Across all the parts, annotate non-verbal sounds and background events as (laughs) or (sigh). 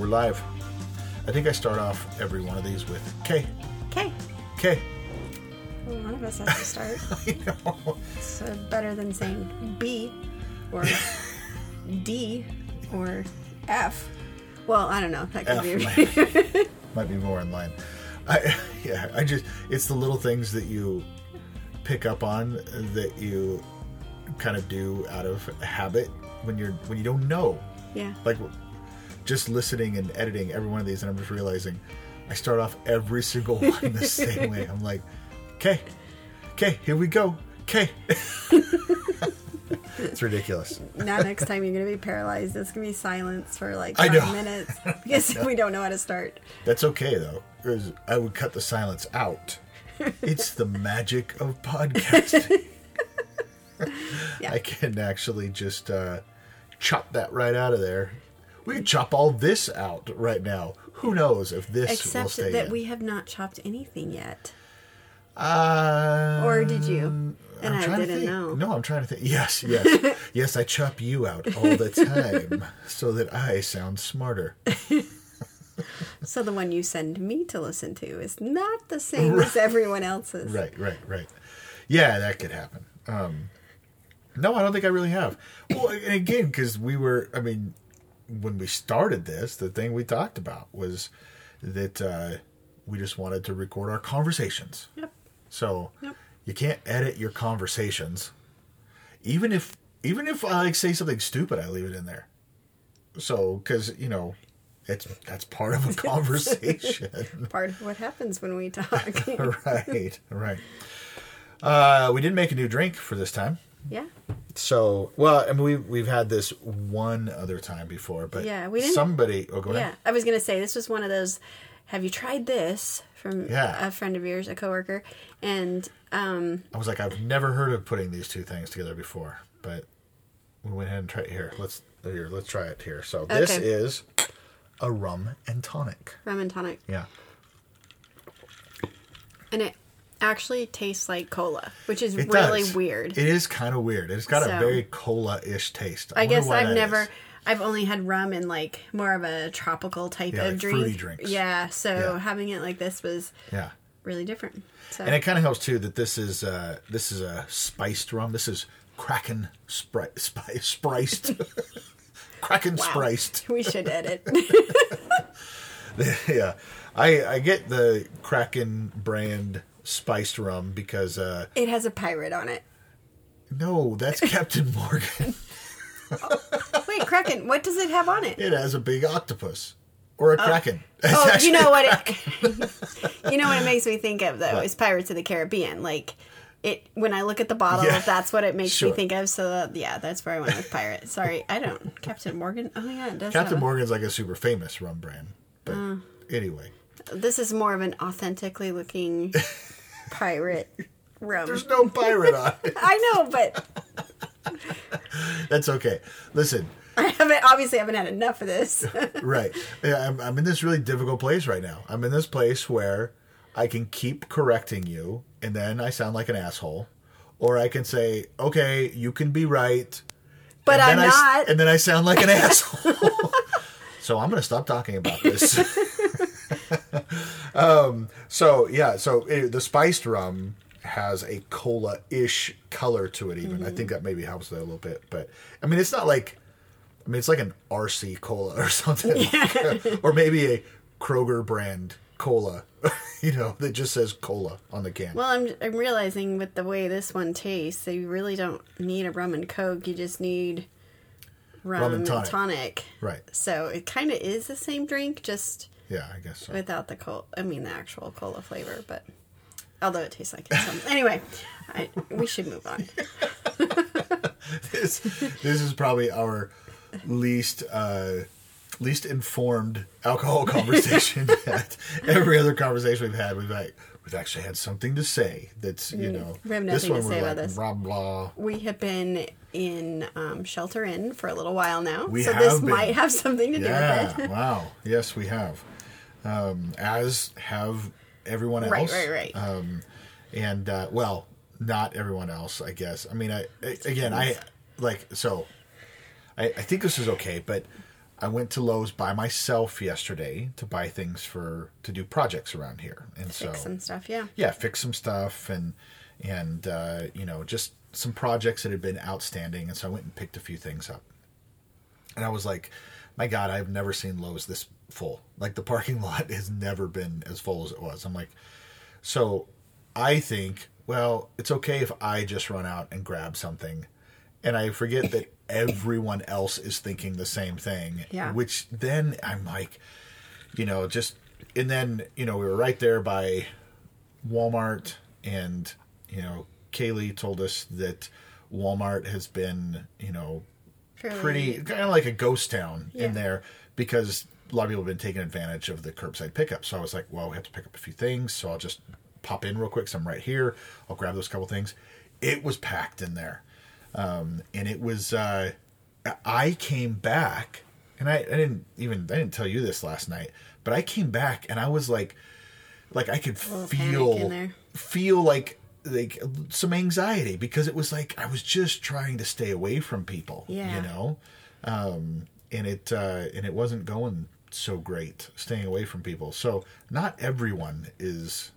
We're live. I think I start off every one of these with K. K. K. Well, one of us has to start. (laughs) I know. It's uh, better than saying B or D or F. Well, I don't know. That could F be. might, (laughs) might be more in line. I yeah. I just it's the little things that you pick up on that you kind of do out of habit when you're when you don't know. yeah. Like just listening and editing every one of these, and I'm just realizing I start off every single (laughs) one the same way. I'm like, okay, okay, here we go, okay. (laughs) it's ridiculous. Now, next time you're going to be paralyzed. It's going to be silence for like five minutes (laughs) because we don't know how to start. That's okay though, because I would cut the silence out. It's the magic of podcasting. Yeah. I can actually just uh, chop that right out of there. We could chop all this out right now. Who knows if this will Except stay that in. we have not chopped anything yet. Uh, Or did you? And I'm I didn't think. know. No, I'm trying to think. Yes, yes, (laughs) yes. I chop you out all the time so that I sound smarter. (laughs) So the one you send me to listen to is not the same as everyone else's. Right, right, right. Yeah, that could happen. Um, no, I don't think I really have. Well, again, because we were, I mean, when we started this, the thing we talked about was that uh, we just wanted to record our conversations. Yep. So Yep. you can't edit your conversations. Even if even if I like say something stupid, I leave it in there. So because you know, it's that's part of a (laughs) conversation. (laughs) Part of what happens when we talk. (laughs) right, right. Uh, we did make a new drink for this time. yeah. So, well, I mean, we we've had this one other time before, but Yeah, we didn't- somebody. Oh, go Yeah. I was gonna say this was one of those. Have you tried this from Yeah. a friend of yours, a coworker? And um, I was like, I've never heard of putting these two things together before, but we went ahead and tried it here. Let's here. Let's try it here. So this Okay. is a rum and tonic. rum and tonic, Yeah. and it actually tastes like cola, which is It really does. weird. It is kind of weird. It's got a very cola-ish taste. I wonder guess I've never. is. I've only had rum in like more of a tropical type Yeah, of like drink. fruity drinks. Yeah, so Yeah. having it like this was Yeah. really different. So And it kind of helps too that this is uh, this is a spiced rum. This is Kraken spri- spi- spiced. (laughs) Kraken wow. spiced. (laughs) we should edit. (laughs) yeah, I I get the Kraken brand spiced rum because uh, it has a pirate on it. no, that's Captain (laughs) Morgan. Wait, Kraken, what does it have on it? It has a big octopus or a kraken. (laughs) It's Oh, you know what? It, (laughs) you know what it makes me think of though is Pirates of the Caribbean. Like it when I look at the bottle, Yeah. that's what it makes Sure. me think of. So that, yeah, that's where I went with pirate. Sorry, I don't Captain Morgan. Oh yeah, it does. Captain have a- Morgan's like a super famous rum brand, but Uh. anyway, This is more of an authentically looking pirate rum. there's no pirate on it. (laughs) I know, but That's okay. Listen, I haven't obviously haven't had enough of this. (laughs) right. Yeah, I'm, I'm in this really difficult place right now. I'm in this place where I can keep correcting you, and then I sound like an asshole, or I can say, "Okay, you can be right," But I'm then I not. and then I sound like an (laughs) asshole. so I'm going to stop talking about this. (laughs) um. So yeah. So eh, the spiced rum has a cola-ish color to it. Even I think that maybe helps that a little bit. But I mean, it's not like. I mean, it's like an RC cola or (laughs) something, (laughs) or maybe a Kroger brand cola, you know, that just says cola on the can. Well, I'm I'm realizing with the way this one tastes, that you really don't need a rum and coke. You just need rum, Rum and and tonic. tonic. right? So it kind of is the same drink, just Yeah, I guess so. without the cola. I mean, the actual cola flavor, but although it tastes like it. So, anyway, I, we should move on. (laughs) this, this is probably our least uh, least informed alcohol (laughs) conversation yet. Every other conversation we've had, we've had, we've actually had something to say. That's you know, Mm, we have this nothing to say we're about like this. blah blah. We have been in um, shelter in for a little while now, We so this been. might have something to do with it. wow. Yes, we have. Um, as have everyone else. Right, right, right. Um, and uh, well, not everyone else, I guess. I mean, I, I again, I like so. I, I think this is okay, but I went to Lowe's by myself yesterday to buy things for to do projects around here, and so Fix some stuff, yeah. yeah, fix some stuff and and uh, you know just some projects that had been outstanding, and so I went and picked a few things up. And I was like, my God, I've never seen Lowe's this full. Like the parking (laughs) lot has never been as full as it was. I'm like, so I think, well, it's okay if I just run out and grab something. And I forget that (laughs) everyone else is thinking the same thing. Yeah. Which then I'm like, you know, just, and then, you know, we were right there by Walmart and, you know, Kaylee told us that Walmart has been, you know, Fairly- pretty kind of like a ghost town Yeah. in there because a lot of people have been taking advantage of the curbside pickup. So I was like, well, we have to pick up a few things, so I'll just pop in real quick. So I'm right here. I'll grab those couple things. It was packed in there, um, and it was. Uh, I came back, and I, I didn't even I didn't tell you this last night, but I came back and I was like, like I could feel feel like like some anxiety because it was like I was just trying to stay away from people, Yeah. you know, um, and it uh, and it wasn't going so great staying away from people. So not everyone is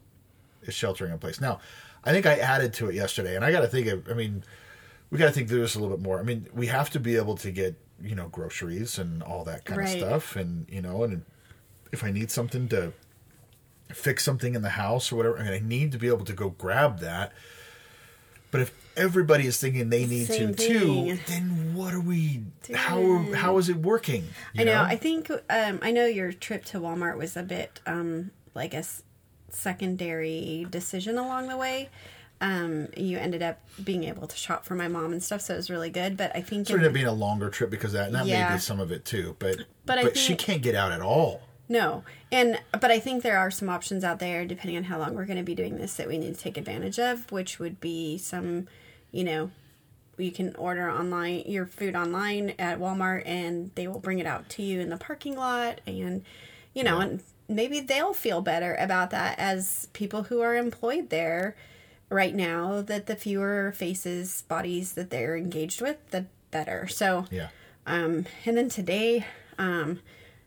is sheltering in place. Now, I think I added to it yesterday, and I got to think of. I mean, we got to think through this a little bit more. I mean, we have to be able to get you know groceries and all that kind Right. of stuff, and you know, and if I need something to fix something in the house or whatever, I mean, I need to be able to go grab that. But if everybody is thinking they need Same to too, then what are we? How how is it working? you I know. I think um, I know your trip to Walmart was a bit um, like a s- secondary decision along the way. Um, you ended up being able to shop for my mom and stuff, so it was really good. But I think It ended up being a longer trip because of that, and that may be some of it too. But But but, she can't get out at all. No, and but I think there are some options out there, depending on how long we're going to be doing this, that we need to take advantage of. Which would be some, you know, you can order online your food online at Walmart, and they will bring it out to you in the parking lot, and you know, and maybe they'll feel better about that as people who are employed there right now. That the fewer faces, bodies that they're engaged with, the better. So Yeah. um, and then today, um,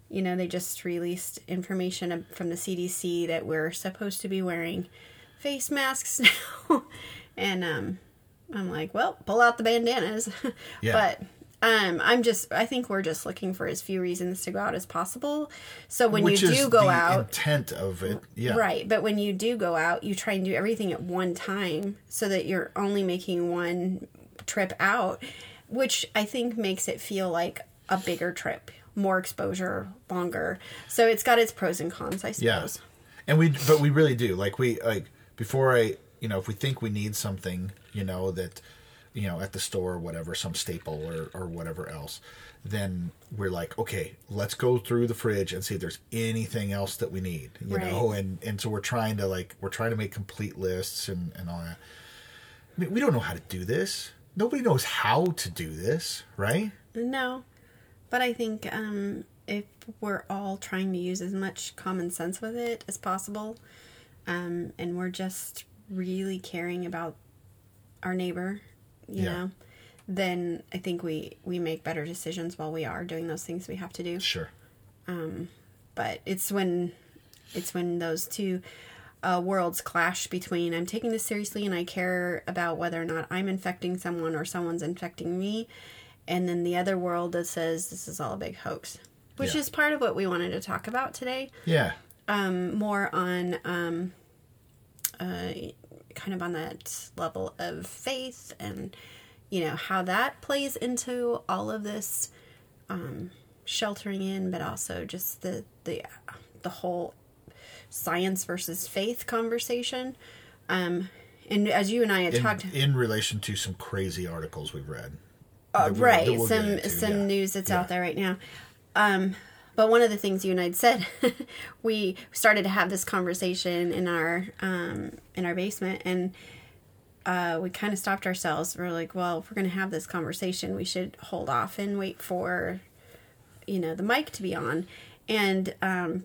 you know, they just released information from the CDC that we're supposed to be wearing face masks (laughs) now. and um, I'm like, well, pull out the bandanas. (laughs) Yeah. But um, I'm just, I think we're just looking for as few reasons to go out as possible. So when Which you do go out, intent of it. Yeah. Right, but when you do go out, you try and do everything at one time so that you're only making one trip out, which I think makes it feel like a bigger trip, more exposure, longer. So it's got its pros and cons, I suppose. Yeah. And we, but we really do. Like we, like before I, you know, if we think we need something, you know, that, you know, at the store or whatever, some staple or or whatever else, then we're like, okay, let's go through the fridge and see if there's anything else that we need, you Right. know, and and so we're trying to like we're trying to make complete lists and and all that. I mean, we don't know how to do this. Nobody knows how to do this, right? No, but I think um, if we're all trying to use as much common sense with it as possible, um, and we're just really caring about our neighbor, you Yeah. know, then I think we we make better decisions while we are doing those things we have to do. Sure. But it's when it's when those two uh, worlds clash between I'm taking this seriously and I care about whether or not I'm infecting someone or someone's infecting me, and then the other world that says this is all a big hoax, which Yeah. is part of what we wanted to talk about today. Yeah. Um, more on um, uh, kind of on that level of faith and you know how that plays into all of this um, sheltering in, but also just the the the whole science versus faith conversation. Um, and as you and I had In, talked, in relation to some crazy articles we've read. Uh, we- right, we'll some into, some yeah. news that's Yeah. out there right now. Um, but one of the things you and I'd said, (laughs) we started to have this conversation in our um, in our basement, and uh, we kind of stopped ourselves. We're like, well, if we're going to have this conversation, we should hold off and wait for you know the mic to be on, and um,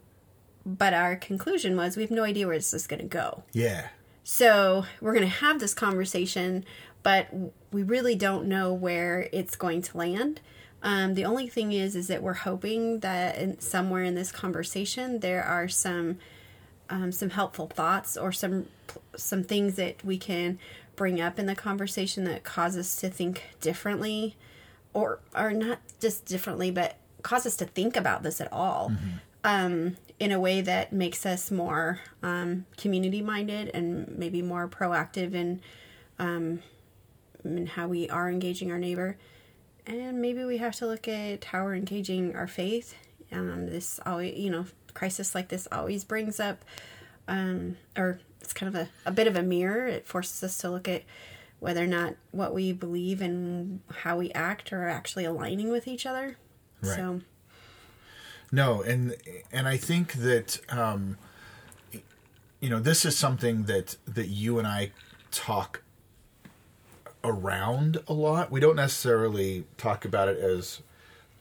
but our conclusion was we have no idea where this is going to go. Yeah. So we're going to have this conversation, but we really don't know where it's going to land. Um, the only thing is, is that we're hoping that in, somewhere in this conversation there are some um, some helpful thoughts or some some things that we can bring up in the conversation that cause us to think differently, or or not just differently, but cause us to think about this at all. Um, in a way that makes us more um, community minded and maybe more proactive in in how we are engaging our neighbor. And maybe we have to look at how we're engaging our faith. Um, this always, you know, crisis like this always brings up, um, or it's kind of a, a bit of a mirror. It forces us to look at whether or not what we believe and how we act are actually aligning with each other. Right. So, No, and and I think that um, you know this is something that that you and I talk around a lot. We don't necessarily talk about it as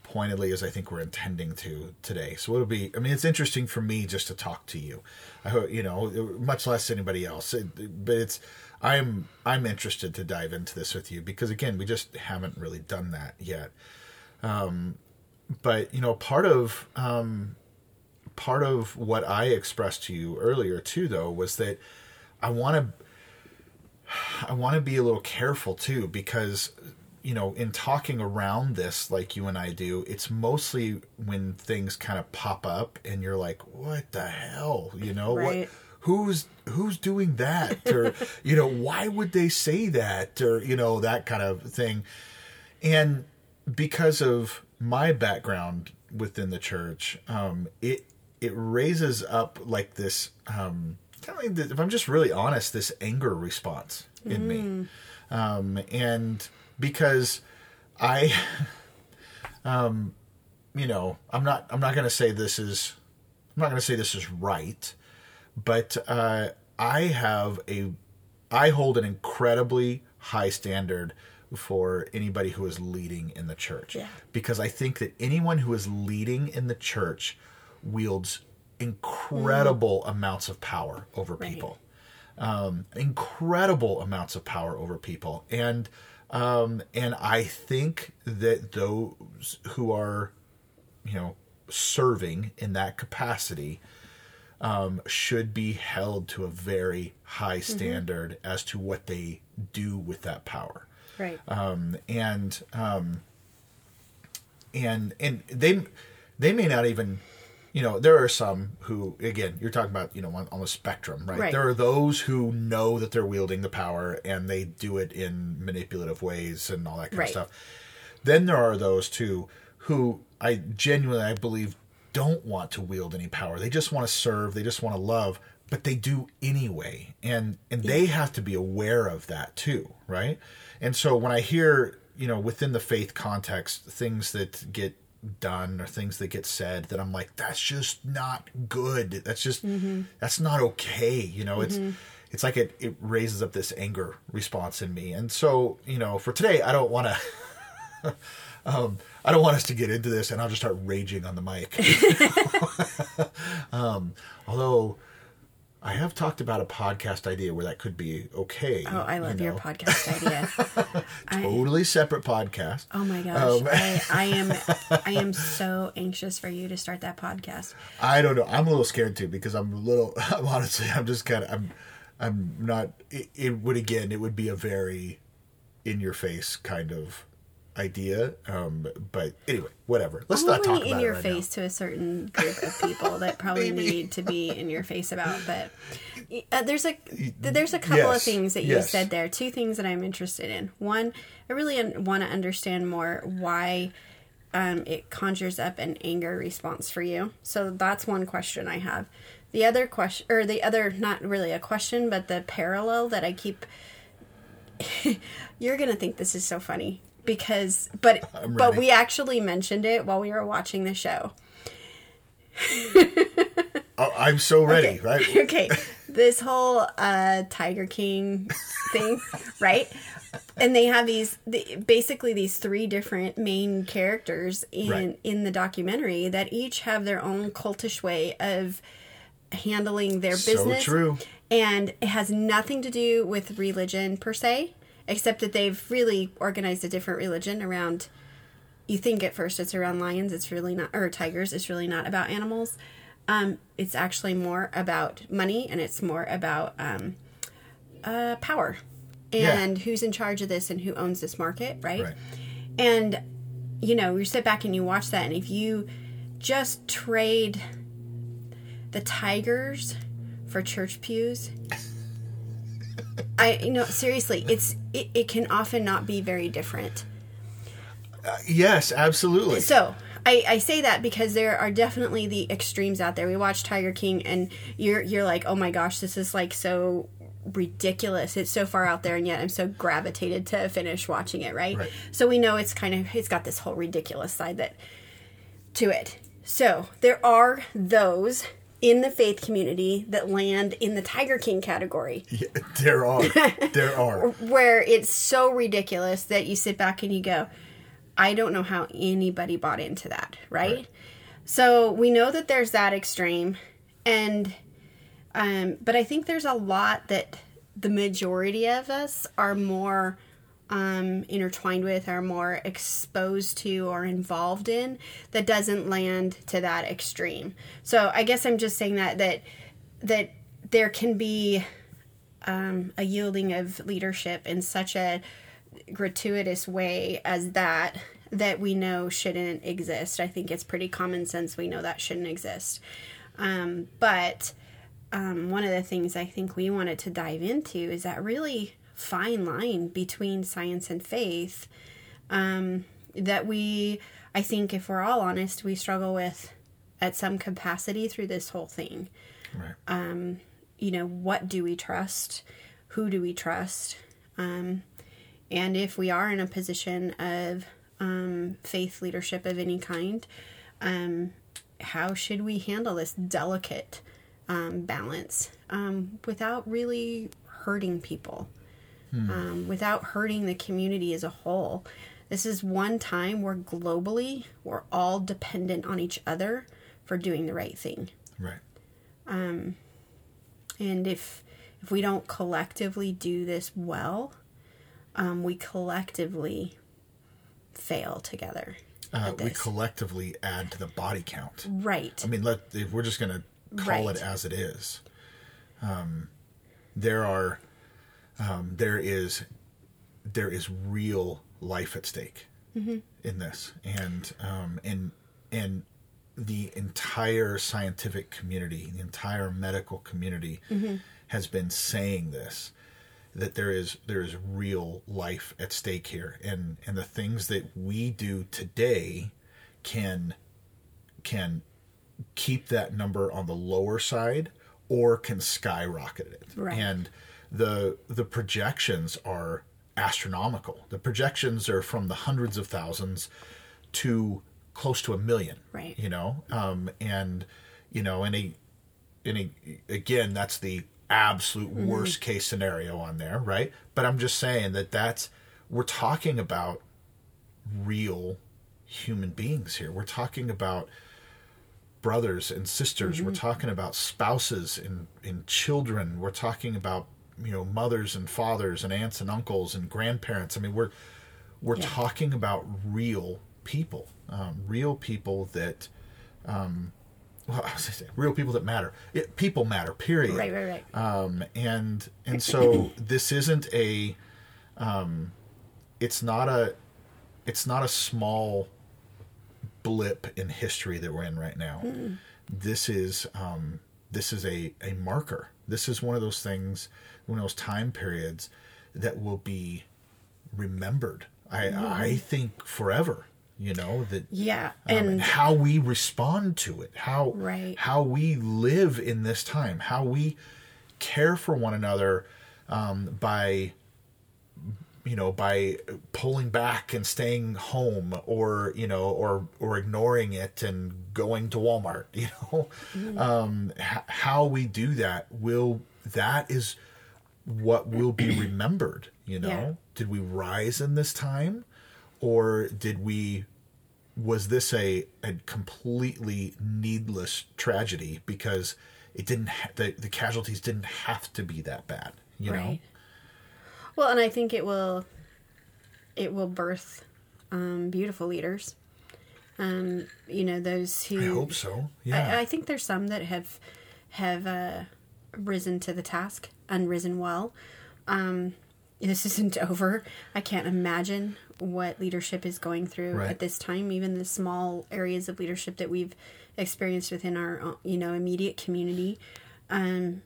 pointedly as I think we're intending to today. So it'll be. I mean, it's interesting for me just to talk to you. I hope you know, much less anybody else. It, but it's. I'm I'm interested to dive into this with you because again, we just haven't really done that yet but you know part of um, part of what I expressed to you earlier too, though, was that I want to I want to be a little careful too because you know in talking around this like you and I do, it's mostly when things kind of pop up and you're like, what the hell, you know Right. what. Who's who's doing that, or (laughs) you know, why would they say that, or you know, that kind of thing, and because of my background within the church, um, it it raises up like this um, kind of if I'm just really honest, this anger response in me, um, and because I, (laughs) um, you know, I'm not I'm not going to say this is I'm not going to say this is right, but uh, I have a I hold an incredibly high standard for anybody who is leading in the church. Yeah. because I think that anyone who is leading in the church wields incredible amounts of power over Right. people. Um, incredible amounts of power over people, and um, and I think that those who are, you know, serving in that capacity um, should be held to a very high standard as to what they do with that power. Right. um, and um, and and they they may not even you know there are some who again you're talking about you know on, on the spectrum right? Right. there are those who know that they're wielding the power and they do it in manipulative ways and all that kind Right. of stuff then there are those too who i genuinely i believe don't want to wield any power they just want to serve they just want to love but they do anyway and and they have to be aware of that too right and so when i hear you know within the faith context things that get done or things that get said that i'm like that's just not good. That's just that's not okay you know? It's it's like it, it raises up this anger response in me. And so you know for today i don't want to (laughs) um, I don't want us to get into this, and I'll just start raging on the mic. (laughs) (laughs) um, although I have talked about a podcast idea where that could be okay. Oh, I love you your podcast idea. (laughs) Totally separate podcast. Oh my gosh, Um, I, I am (laughs) I am so anxious for you to start that podcast. I don't know. I'm a little scared too because I'm a little. (laughs) I'm honestly. I'm just kind of. I'm. I'm not. It, it would again. It would be a very in your face kind of idea. Um, but anyway, whatever. Let's not talk about in it your right face to a certain group of people that probably need to be in your face about. But uh, there's a there's a couple of things that you yes. said there. Two things that I'm interested in. One, I really want to understand more why um, it conjures up an anger response for you. So that's one question I have. The other question, or the other, not really a question, but the parallel that I keep. (laughs) You're gonna think this is so funny because, but but we actually mentioned it while we were watching the show. Oh, I'm so (laughs) ready. Okay. Right. (laughs) okay, this whole uh, Tiger King thing, (laughs) right? And they have these the, basically these three different main characters in Right. in the documentary that each have their own cultish way of handling their business. So true. And it has nothing to do with religion per se, except that they've really organized a different religion around you think at first it's around lions, it's really not, or tigers, it's really not about animals. Um, it's actually more about money and it's more about um, uh, power and Yeah. who's in charge of this and who owns this market, right? Right. And you know, you sit back and you watch that, and if you just trade the tigers for church pews, I you know seriously, it's it, it can often not be very different. Uh, yes, absolutely. So I, I say that because there are definitely the extremes out there. We watch Tiger King and you're you're like, oh my gosh, this is like so ridiculous. It's so far out there and yet I'm so gravitated to finish watching it, right? Right. So we know it's kind of it's got this whole ridiculous side that to it. So there are those in the faith community that land in the Tiger King category (laughs) Yeah, there are. There are. (laughs) where it's so ridiculous that you sit back and you go, I don't know how anybody bought into that, right? Right. So we know that there's that extreme, and um, but I think there's a lot that the majority of us are more um, intertwined with, are more exposed to, or involved in that doesn't land to that extreme. So I guess I'm just saying that that that there can be um, a yielding of leadership in such a gratuitous way as that that we know shouldn't exist. I think it's pretty common sense we know that shouldn't exist. Um, but um, one of the things I think we wanted to dive into is that really fine line between science and faith um, that we, I think, if we're all honest, we struggle with at some capacity through this whole thing Right. you know, what do we trust? Who do we trust? Um, and if we are in a position of um, faith leadership of any kind, um, how should we handle this delicate um, balance um, without really hurting people, um, without hurting the community as a whole? This is one time where globally we're all dependent on each other for doing the right thing Right. Um, and if if we don't collectively do this well um, we collectively fail together Uh, we collectively add to the body count. right I mean, let if we're just going to call Right. it as it is. Um, there are, um, there is, there is real life at stake Mm-hmm. in this, and um, and and the entire scientific community, the entire medical community, Mm-hmm. has been saying this that there is there is real life at stake here, and and the things that we do today can can keep that number on the lower side or can skyrocket it. Right. And the the projections are astronomical. The projections are from the hundreds of thousands to close to a million. Right. You know, um, and you know, and a, and a, again, that's the absolute worst case scenario on there, right? But I'm just saying that that's we're talking about real human beings here. We're talking about brothers and sisters. We're talking about spouses and, and children. We're talking about you know mothers and fathers and aunts and uncles and grandparents. I mean, we're we're Yeah. talking about real people, um, real people that. Um, well, (laughs) I was gonna say, real people that matter. It, people matter. Period right right right um, and and so (coughs) this isn't a um, it's not a it's not a small blip in history that we're in right now this is um, this is a, a marker this is one of those things one of those time periods that will be remembered. I i think forever you know that yeah um, and and how we respond to it how Right. how we live in this time how we care for one another um, by you know by pulling back and staying home or you know or or ignoring it and going to Walmart (laughs) you know? Um, h- how we do that will that is what will be remembered you know Yeah. did we rise in this time or did we was this a, a completely needless tragedy because it didn't ha- the, the casualties didn't have to be that bad you know well and i think it will it will birth um, beautiful leaders. Um, you know those who I hope so. Yeah. I, I think there's some that have have uh, risen to the task and risen well. Um, (laughs) this isn't over. I can't imagine what leadership is going through Right. at this time. Even the small areas of leadership that we've experienced within our uh, you know immediate community. Um,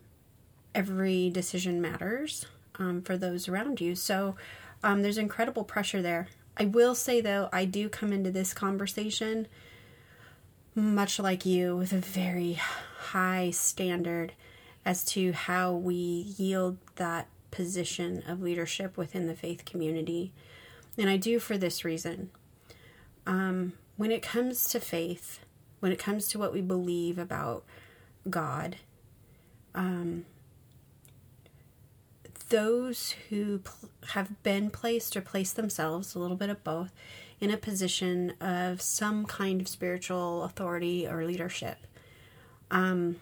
every decision matters um, for those around you. So um, there's incredible pressure there. I will say though, I do come into this conversation much like you with a very high standard as to how we yield that position of leadership within the faith community. And I do for this reason. Um, when it comes to faith, when it comes to what we believe about God, those who pl- have been placed or placed themselves, a little bit of both, in a position of some kind of spiritual authority or leadership. Um,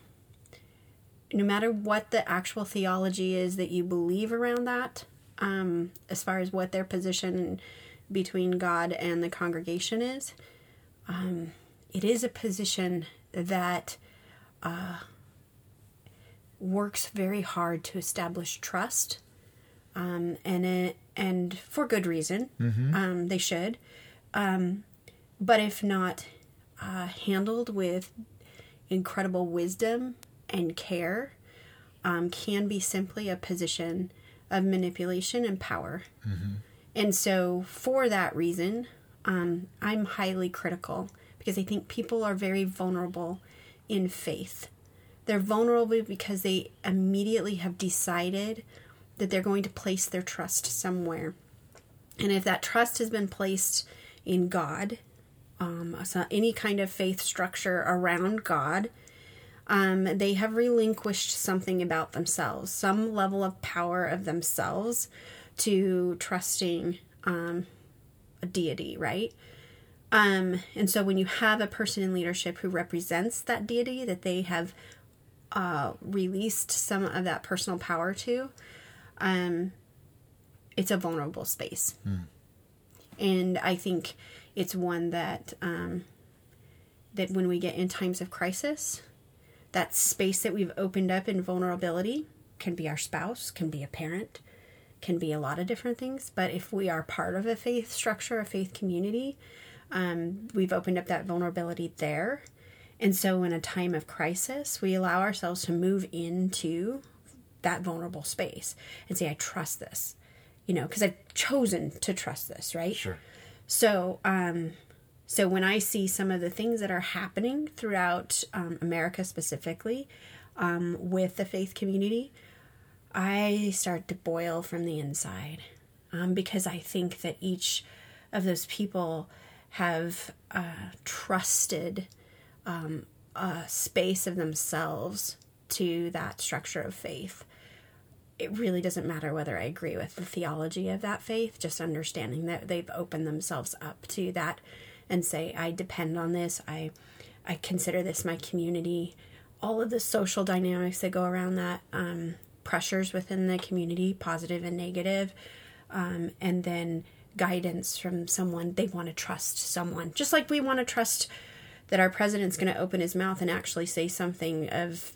no matter what the actual theology is that you believe around that, um, as far as what their position between God and the congregation is, um, it is a position that works very hard to establish trust, um, and it, and for good reason. Um, they should, um, but if not uh, handled with incredible wisdom and care, um, can be simply a position of manipulation and power. And so, for that reason, um, I'm highly critical because I think people are very vulnerable in faith. They're vulnerable because they immediately have decided that they're going to place their trust somewhere. And if that trust has been placed in God, um, so any kind of faith structure around God, um, they have relinquished something about themselves, some level of power of themselves to trusting um, a deity, right? Um, and so when you have a person in leadership who represents that deity that they have uh, released some of that personal power to, um, it's a vulnerable space. And I think it's one that um, that when we get in times of crisis, that space that we've opened up in vulnerability can be our spouse, can be a parent, can be a lot of different things. But if we are part of a faith structure, a faith community, um, we've opened up that vulnerability there. And so, in a time of crisis, we allow ourselves to move into that vulnerable space and say, I trust this, you know, because I've chosen to trust this, right? Sure. So, um, so when I see some of the things that are happening throughout um, America specifically um, with the faith community, I start to boil from the inside um, because I think that each of those people have uh, trusted um, a space of themselves to that structure of faith. It really doesn't matter whether I agree with the theology of that faith, just understanding that they've opened themselves up to that and say, I depend on this, I I consider this my community, all of the social dynamics that go around that, um, pressures within the community, positive and negative, um, and then guidance from someone. They want to trust someone, just like we want to trust that our president's going to open his mouth and actually say something of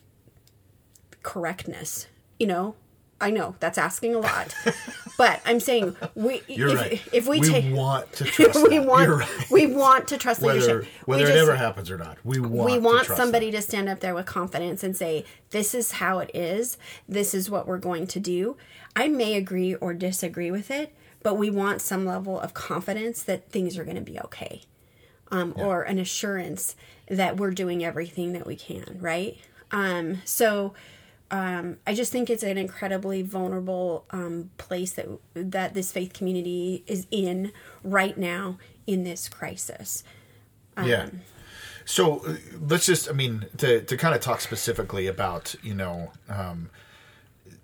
correctness. You know, I know that's asking a lot, (laughs) but I'm saying we You're if, right. if we, we take want to (laughs) trust we that. want right. we want to trust Whether leadership. whether it ever happens or not, we want we to want trust somebody that. to stand up there with confidence and say, "This is how it is. This is what we're going to do." I may agree or disagree with it, but we want some level of confidence that things are going to be okay, um, or an assurance that we're doing everything that we can. Right. Um, so. Um, I just think it's an incredibly vulnerable um, place that that this faith community is in right now in this crisis. yeah. Um, So uh, let's just, I mean, to, to kind of talk specifically about, you know, um,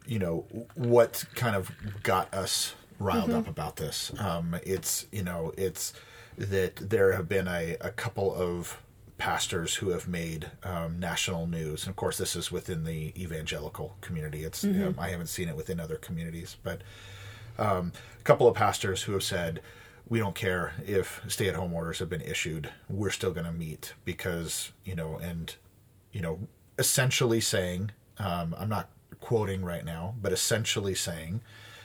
you know, what kind of got us riled Mm-hmm. up about this. Um, it's, you know, it's that there have been a, a couple of pastors who have made um, national news. And of course, this is within the evangelical community. It's, um, I haven't seen it within other communities, but um, a couple of pastors who have said, we don't care if stay at home orders have been issued. We're still going to meet because, you know, and, you know, essentially saying, um, I'm not quoting right now, but essentially saying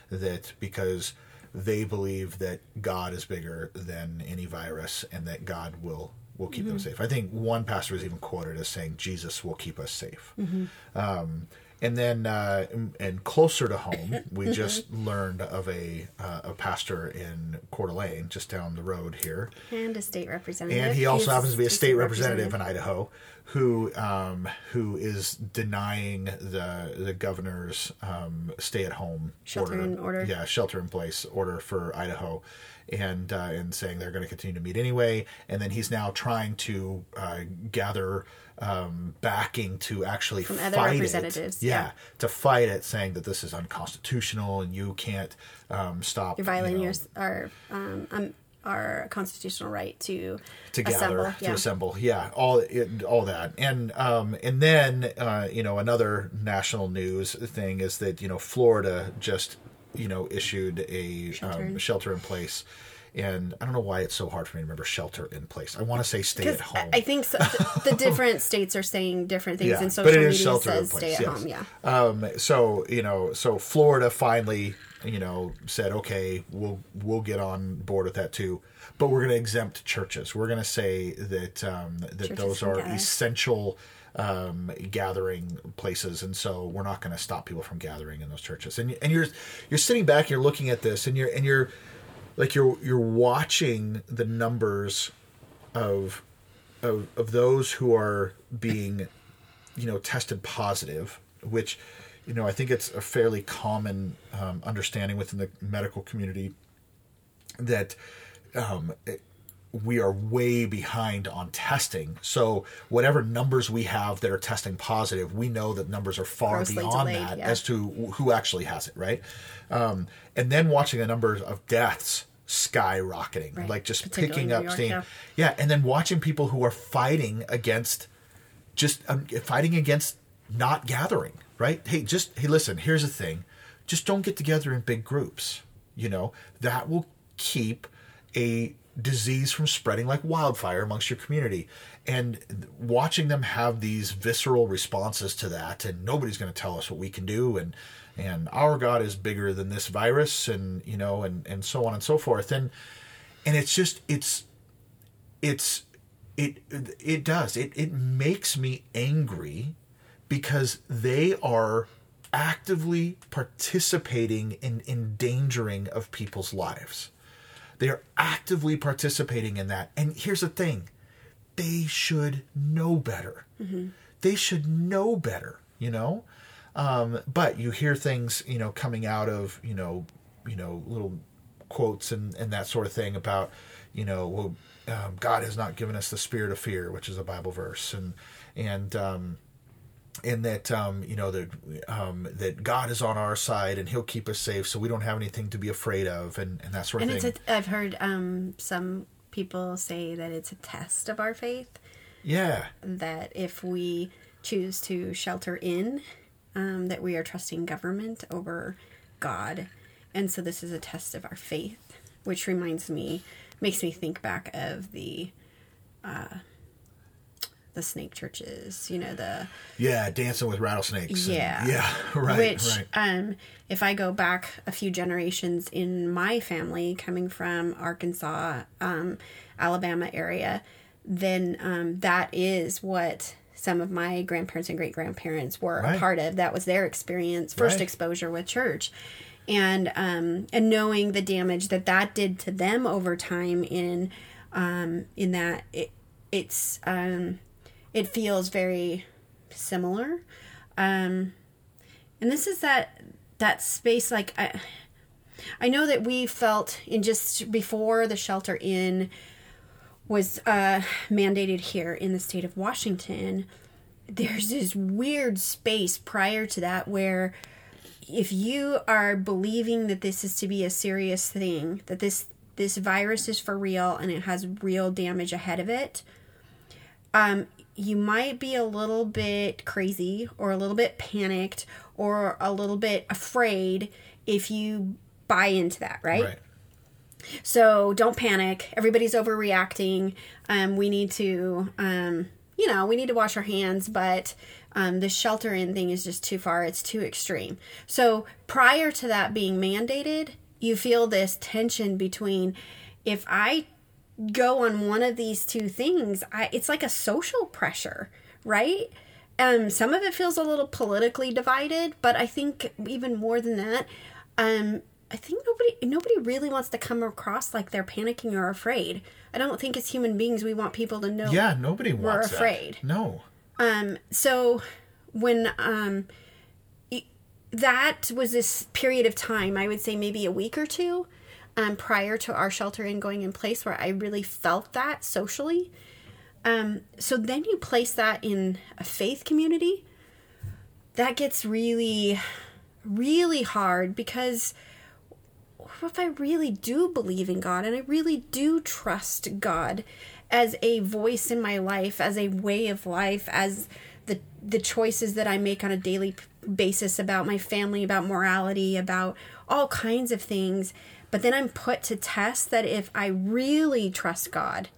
that because they believe that God is bigger than any virus and that God will will keep them safe. I think one pastor was even quoted as saying Jesus will keep us safe. Um, and then, uh, and closer to home, (laughs) we just learned of a uh, a pastor in Coeur d'Alene, just down the road here, And a state representative. and he also He's happens to be a state representative in Idaho, who um, who is denying the the governor's um, stay at home Shelter in order. yeah, shelter in place order for Idaho, and uh, and saying they're going to continue to meet anyway. And then he's now trying to uh, gather um, backing to actually From other fight representatives, It. Yeah, yeah. to fight it, saying that this is unconstitutional and you can't um, stop. You're violating you know, your our um, um our constitutional right to to gather assemble. to yeah. assemble yeah all it, all that and um and then uh you know another national news thing is that you know Florida just you know issued a Shelter um, in- shelter in place and I don't know why it's so hard for me to remember shelter in place I want to say stay at home I think so, the, different states are saying different things, Yeah, and but social media shelter in says place, stay at yes. home. Yeah, um so you know so Florida finally you know said okay we'll we'll get on board with that too. But we're going to exempt churches. We're going to say that um that Churches those are gather. essential um gathering places. And so we're not going to stop people from gathering in those churches. And and you're you're sitting back you're looking at this and you're and you're like you're you're watching the numbers of of of those who are being you know tested positive which you know i think it's a fairly common um, understanding within the medical community that um, it- we are way behind on testing so whatever numbers we have that are testing positive we know that numbers are far Grossly beyond delayed, that yeah. as to who actually has it right um, and then watching the numbers of deaths skyrocketing Right. like just picking up York, steam yeah. yeah and then watching people who are fighting against just um, fighting against not gathering right? Hey just hey listen here's the thing. Just don't get together in big groups you know? That will keep a disease from spreading like wildfire amongst your community. And watching them have these visceral responses to that and nobody's going to tell us what we can do and and our god is bigger than this virus and you know and and so on and so forth. And and it's just it's it's it it does. It it makes me angry because they are actively participating in endangering of people's lives. They are actively participating in that. And here's the thing. They should know better. They should know better you know? Um, but you hear things you know coming out of you know you know little quotes and, and that sort of thing about you know well um, god has not given us the spirit of fear which is a bible verse. And and um, and that um, you know that um, that God is on our side and He'll keep us safe, so we don't have anything to be afraid of, and, and that sort of and thing. it's a, I've heard um, some people say that it's a test of our faith. yeah, That if we choose to shelter in, um, that we are trusting government over God, and so this is a test of our faith, which reminds me, makes me think back of the. Uh, the snake churches, you know, the yeah, dancing with rattlesnakes. and- Yeah. (laughs) yeah, right, which right. um if i go back a few generations in my family coming from arkansas um alabama area then um that is what some of my grandparents and great grandparents were Right. a part of that was their experience first Right. exposure with church and um and knowing the damage that that did to them over time in um in that it it's um it feels very similar. Um and this is that that space like i i know that we felt in just before the shelter in was uh mandated here in the state of washington there's this weird space prior to that where if you are believing that this is to be a serious thing that this this virus is for real and it has real damage ahead of it um you might be a little bit crazy or a little bit panicked or a little bit afraid if you buy into that right, right. So don't panic. Everybody's overreacting. Um, we need to, um, you know, we need to wash our hands, but um, the shelter in thing is just too far. It's too extreme. So prior to that being mandated, you feel this tension between if I go on one of these two things, I, it's like a social pressure, right? Um, some of it feels a little politically divided, but I think even more than that, um, I think nobody nobody really wants to come across like they're panicking or afraid. I don't think as human beings we want people to know. Yeah, nobody We're wants afraid. That. No. Um, so when um, e- that was this period of time, I would say maybe a week or two um, prior to our shelter in going in place, where I really felt that socially. Um, so then you place that in a faith community. That gets really, really hard because what if I really do believe in God and I really do trust God as a voice in my life, as a way of life, as the the choices that I make on a daily basis about my family, about morality, about all kinds of things. But then I'm put to test that if I really trust God,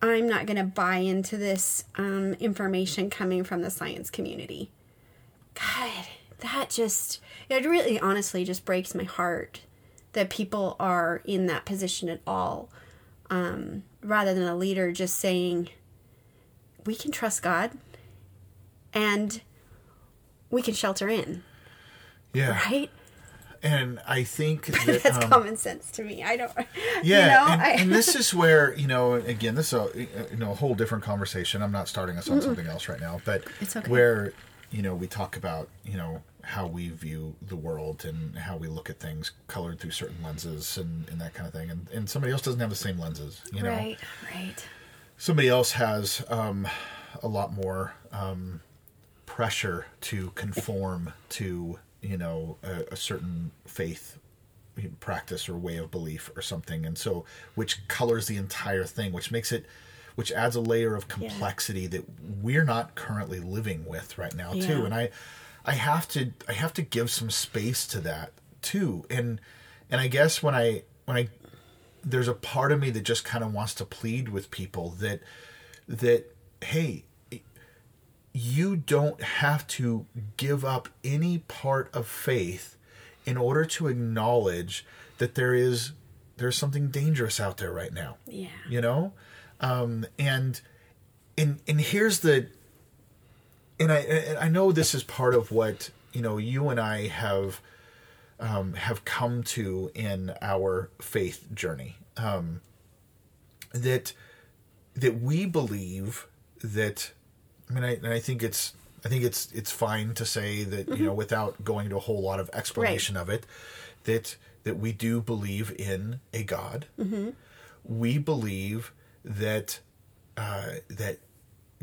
I'm not going to buy into this um, information coming from the science community. God, that just, it really honestly just breaks my heart that people are in that position at all. Um, rather than a leader just saying, we can trust God and we can shelter in, Yeah. right? And I think (laughs) that That's um, common sense to me. I don't, (laughs) Yeah, you know, and, I, and this is (laughs) where you know, again, this is a you know a whole different conversation. I'm not starting us on something else right now, but It's okay. where you know we talk about you know how we view the world and how we look at things colored through certain lenses and, and that kind of thing, and and somebody else doesn't have the same lenses, you know. right, right. Somebody else has um, a lot more um, pressure to conform to you know a, a certain faith practice or way of belief or something. And so which colors the entire thing which makes it which adds a layer of complexity that we're not currently living with right now too. And i i have to i have to give some space to that too. And and i guess when i when i there's a part of me that just kind of wants to plead with people that that hey you don't have to give up any part of faith in order to acknowledge that there is there's something dangerous out there right now Yeah. you know um and and and here's the and i and i know this is part of what you know you and i have um have come to in our faith journey um that that we believe that I mean I and I think it's I think it's it's fine to say that you know without going to a whole lot of explanation of it that that we do believe in a God. We believe that uh, that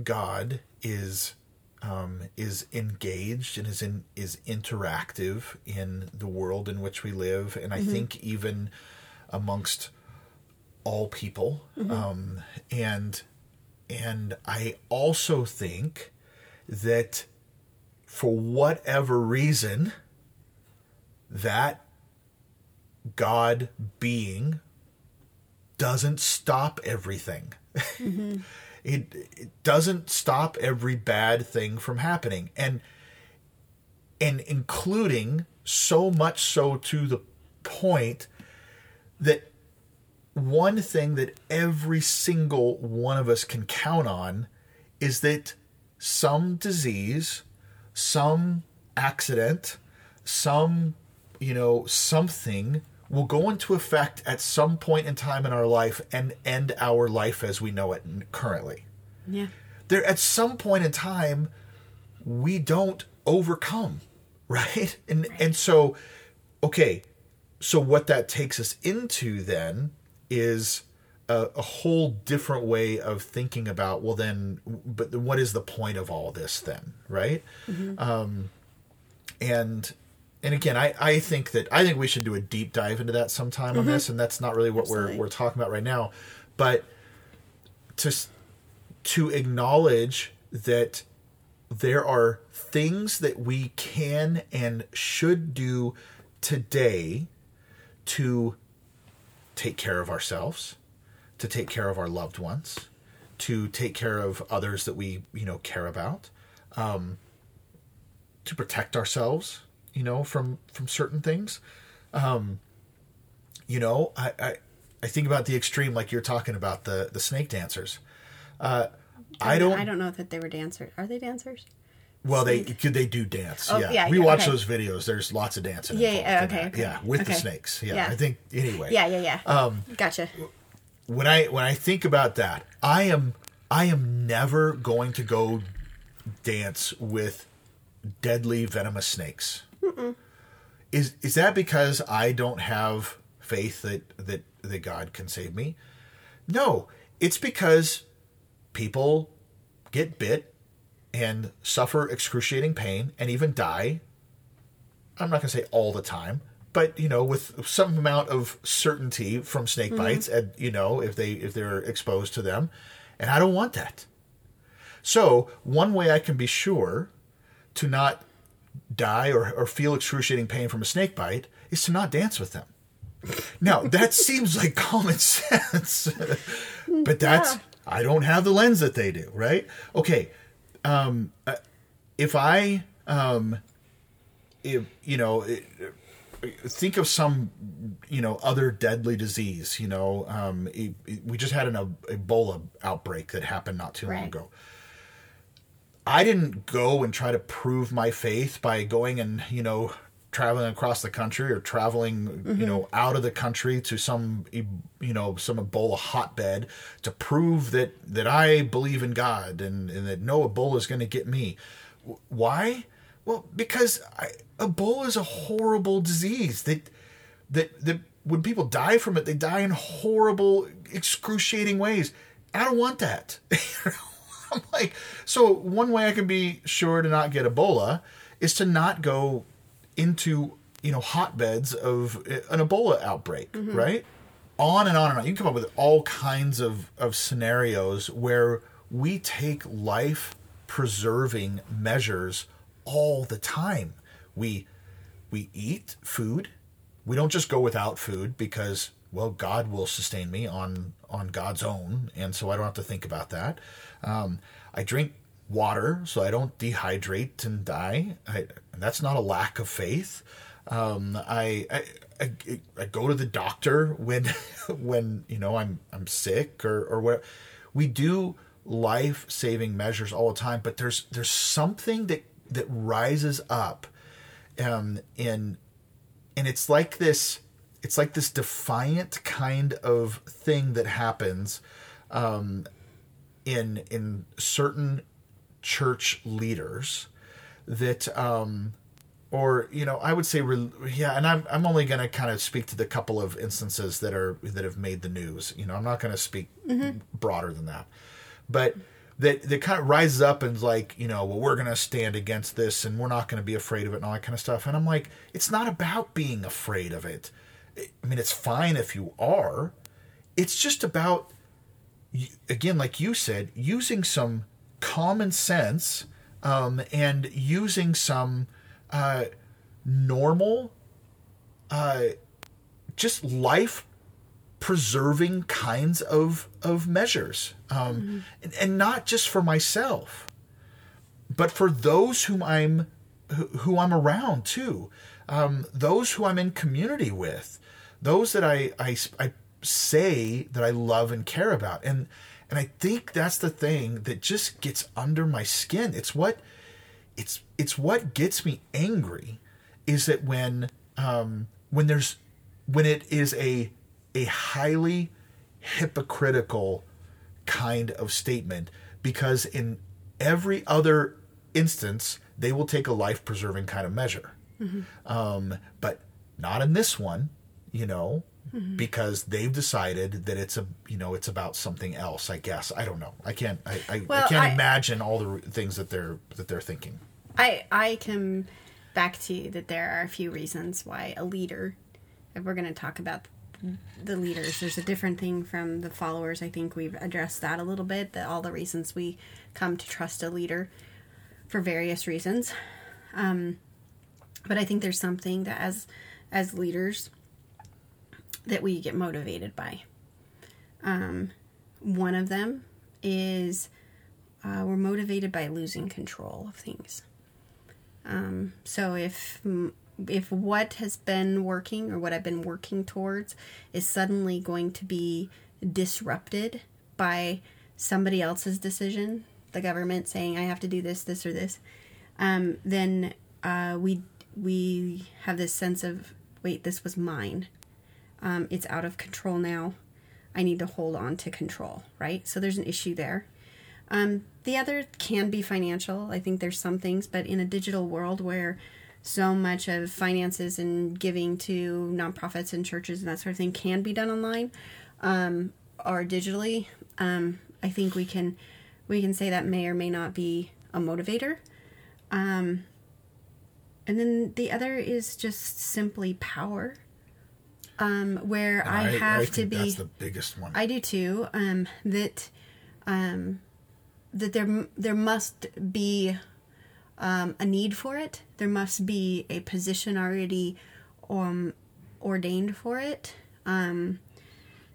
God is um, is engaged and is in is interactive in the world in which we live, and I think even amongst all people, um, and and I also think that for whatever reason, that God being doesn't stop everything. (laughs) it it doesn't stop every bad thing from happening. And and including so much so to the point that one thing that every single one of us can count on is that some disease, some accident, some, you know, something will go into effect at some point in time in our life and end our life as we know it currently. Yeah. There at some point in time we don't overcome, (laughs) right? And and so okay, so what that takes us into then is a, a whole different way of thinking about well then but what is the point of all this then right? Um and and again I, I think that i think we should do a deep dive into that sometime on this and that's not really what we're we're talking about right now. But to to acknowledge that there are things that we can and should do today to take care of ourselves, to take care of our loved ones, to take care of others that we you know care about, um, to protect ourselves, you know, from from certain things. Um, you know, I, I I think about the extreme, like you're talking about the the snake dancers. Uh, I don't. I don't know that they were dancers. Are they dancers? Well, they could they do dance. Oh, yeah. yeah, we yeah, watch okay. those videos. There's lots of dancing. Yeah, yeah, okay, okay, Yeah, with the snakes. Yeah, Yeah. I think anyway. Yeah, yeah, yeah. Um, gotcha. When I when I think about that, I am I am never going to go dance with deadly venomous snakes. Is is that because I don't have faith that that that God can save me? No, it's because people get bit and suffer excruciating pain and even die. I'm not going to say all the time, but you know, with some amount of certainty from snake mm-hmm. bites, and you know, if they if they're exposed to them, and I don't want that. So one way I can be sure to not die or, or feel excruciating pain from a snake bite is to not dance with them. Now that (laughs) seems like common sense, (laughs) but that's Yeah. I don't have the lens that they do, right? Okay, um, uh, if I um, if you know. It, think of some you know other deadly disease you know um, e- e- we just had an ebola outbreak that happened not too long ago i didn't go and try to prove my faith by going and you know traveling across the country or traveling you mm-hmm. know out of the country to some you know some ebola hotbed to prove that that i believe in god and, and that no ebola is going to get me why well, because I, Ebola is a horrible disease that that that when people die from it, they die in horrible, excruciating ways. I don't want that. (laughs) I'm like, so one way I can be sure to not get Ebola is to not go into you know hotbeds of an Ebola outbreak, right? On and on and on. You can come up with all kinds of of scenarios where we take life preserving measures all the time. We we eat food. We don't just go without food because well God will sustain me on on God's own and so I don't have to think about that. Um, I drink water so I don't dehydrate and die. I, and that's not a lack of faith. Um, I, I I I go to the doctor when (laughs) when you know I'm I'm sick or or what. We do life saving measures all the time, but there's there's something that that rises up, um, in and it's like this it's like this defiant kind of thing that happens um, in in certain church leaders that um, or you know i would say yeah and i'm i'm only going to kind of speak to the couple of instances that are that have made the news you know i'm not going to speak broader than that. But that that kind of rises up and is like you know well we're going to stand against this and we're not going to be afraid of it and all that kind of stuff. And i'm like it's not about being afraid of it. I mean it's fine if you are. It's just about again like you said using some common sense um, and using some uh, normal uh, just life preserving kinds of of measures um, and, and not just for myself but for those whom i'm who, who i'm around too. Um, those who i'm in community with those that I, I i say that i love and care about. And and i think that's the thing that just gets under my skin. It's what it's it's what gets me angry is that when um, when there's when it is a a highly hypocritical kind of statement because in every other instance they will take a life preserving kind of measure. Um, but not in this one you know because they've decided that it's a you know it's about something else i guess i don't know i can't i, I, I can't I- imagine all the things that they're that they're thinking I I come back to that there are a few reasons why a leader, if we're going to talk about the leaders, there's a different thing from the followers. I think we've addressed that a little bit. That all the reasons we come to trust a leader for various reasons. Um, but I think there's something that as as leaders, that we get motivated by. Um, one of them is uh, we're motivated by losing control of things. Um, so if if what has been working or what I've been working towards is suddenly going to be disrupted by somebody else's decision, the government saying I have to do this, this, or this, um, then uh, we we have this sense of wait, this was mine. Um, it's out of control now. I need to hold on to control, right? So there's an issue there. Um, the other can be financial. I think there's some things, but in a digital world where so much of finances and giving to nonprofits and churches and that sort of thing can be done online um, or digitally, um, I think we can we can say that may or may not be a motivator. Um, and then the other is just simply power um, where I, I, have I to be. That's the biggest one. I do too. Um, that um, that there there must be um, a need for it. There must be a position already um, ordained for it. Um,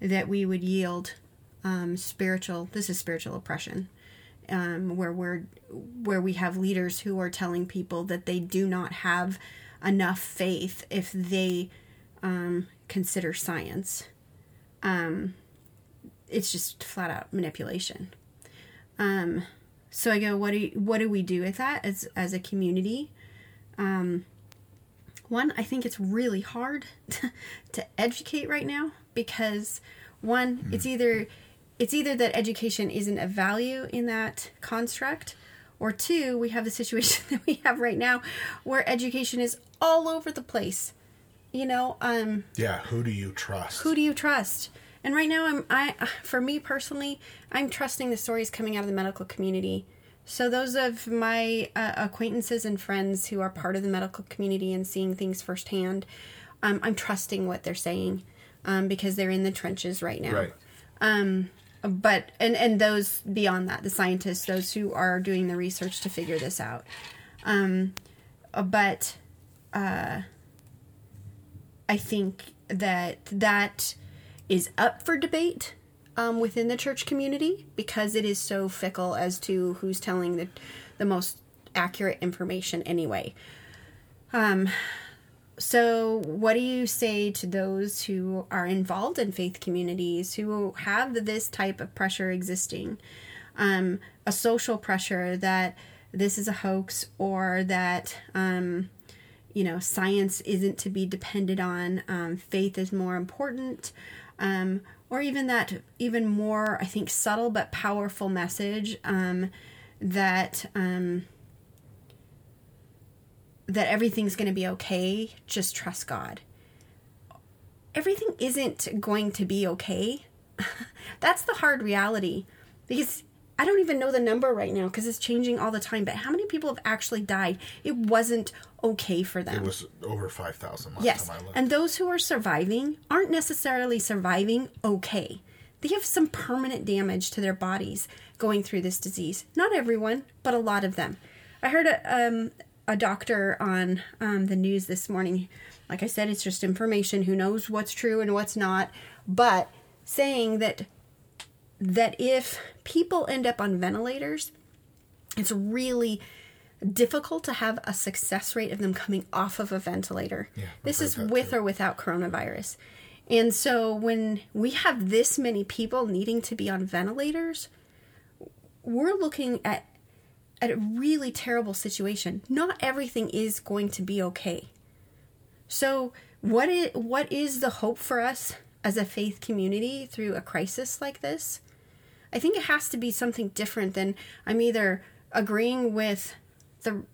that we would yield um, spiritual. This is spiritual oppression. Um, where we're where we have leaders who are telling people that they do not have enough faith if they um, consider science. Um, it's just flat out manipulation. Um, so I go, what do you, what do we do with that as as a community? Um, one, I think it's really hard to, (laughs) to educate right now because one, mm. it's either it's either that education isn't a value in that construct, or two, we have the situation (laughs) that we have right now where education is all over the place you know um yeah who do you trust? who do you trust? And right now i'm i for me personally i'm trusting the stories coming out of the medical community. So those of my uh, acquaintances and friends who are part of the medical community and seeing things firsthand um, i'm trusting what they're saying um, because they're in the trenches right now. Right. Um but and and those beyond that the scientists those who are doing the research to figure this out. Um but uh I think that that is up for debate um, within the church community because it is so fickle as to who's telling the, the most accurate information anyway. Um, so, what do you say to those who are involved in faith communities who have this type of pressure existing? Um, a social pressure that this is a hoax or that um, you know, science isn't to be depended on, um, faith is more important, um, or even that even more, I think, subtle but powerful message um, that um, that everything's going to be okay. Just trust God. Everything isn't going to be okay. (laughs) That's the hard reality because I don't even know the number right now because it's changing all the time. But how many people have actually died? It wasn't okay for them. It was over five thousand yes. time I looked. And those who are surviving aren't necessarily surviving okay. They have some permanent damage to their bodies going through this disease. Not everyone, but a lot of them. I heard a um, a doctor on um, the news this morning. Like I said, it's just information. Who knows what's true and what's not? But saying that that if people end up on ventilators, it's really difficult to have a success rate of them coming off of a ventilator. Yeah, this is with too. or without coronavirus. And so when we have this many people needing to be on ventilators, we're looking at at a really terrible situation. Not everything is going to be okay. So what is what is the hope for us as a faith community through a crisis like this? I think it has to be something different than I'm either agreeing with the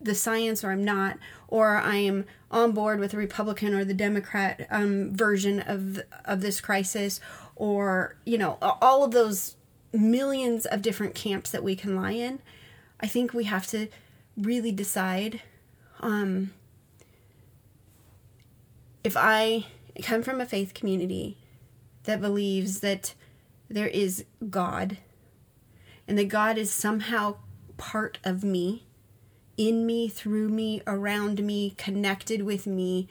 the science or I'm not, or I am on board with the Republican or the Democrat um, version of of this crisis, or you know all of those millions of different camps that we can lie in. I think we have to really decide um, if I come from a faith community that believes that there is God, and that God is somehow part of me, in me, through me, around me, connected with me.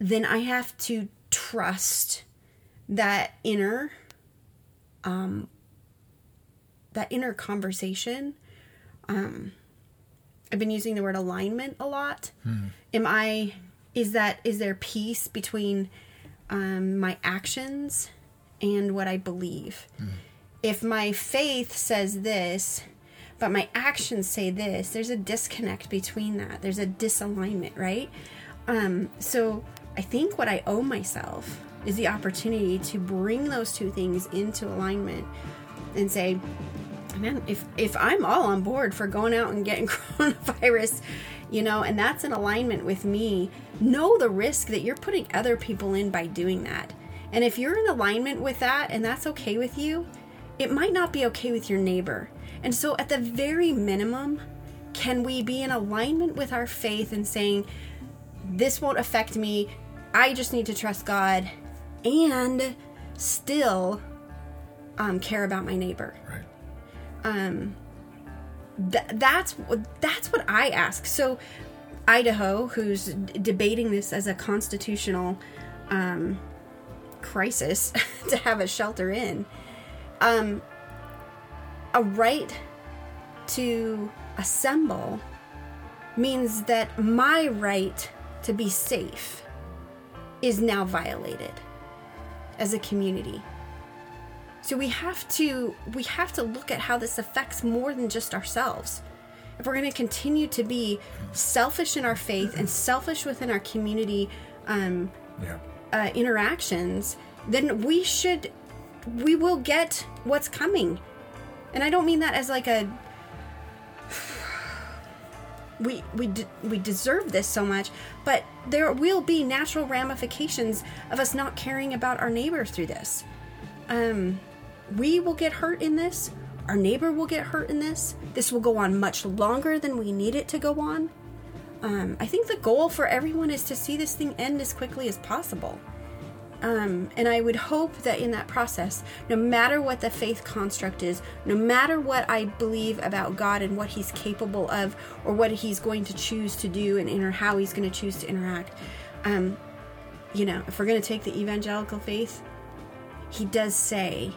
then I have to trust that inner um that inner conversation um I've been using the word alignment a lot. Am I is that is there peace between um my actions and what I believe? If my faith says this, but my actions say this, there's a disconnect between that. There's a disalignment, right? Um, so I think what I owe myself is the opportunity to bring those two things into alignment and say, man, if if I'm all on board for going out and getting (laughs) coronavirus, you know, and that's in alignment with me, know the risk that you're putting other people in by doing that. And if you're in alignment with that and that's okay with you, it might not be okay with your neighbor. And so at the very minimum, can we be in alignment with our faith and saying, this won't affect me. I just need to trust God and still um, care about my neighbor. Right. Um, th- that's what- that's what I ask. So Idaho, who's d- debating this as a constitutional um, crisis (laughs) to have a shelter in, um, a right to assemble means that my right to be safe is now violated as a community. So we have to we have to look at how this affects more than just ourselves. If we're going to continue to be selfish in our faith and selfish within our community um, Yeah. Uh, interactions, then we should we will get what's coming. And I don't mean that as like a (sighs) we we de- we deserve this so much, but there will be natural ramifications of us not caring about our neighbors through this. Um, we will get hurt in this. Our neighbor will get hurt in this. This will go on much longer than we need it to go on. Um, I think the goal for everyone is to see this thing end as quickly as possible. Um, and I would hope that in that process, no matter what the faith construct is, no matter what I believe about God and what He's capable of, or what He's going to choose to do and inter- how He's going to choose to interact, um, you know, if we're going to take the evangelical faith, He does say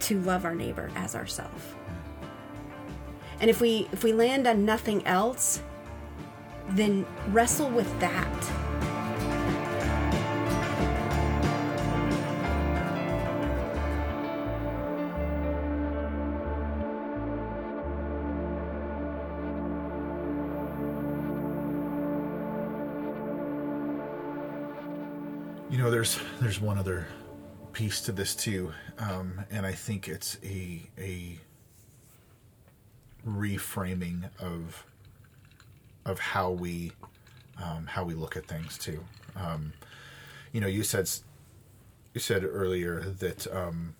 to love our neighbor as ourselves. And if we if we land on nothing else, then wrestle with that. You know, there's there's one other piece to this too, um, and I think it's a a reframing of of how we um, how we look at things too. Um, you know, you said you said earlier that um,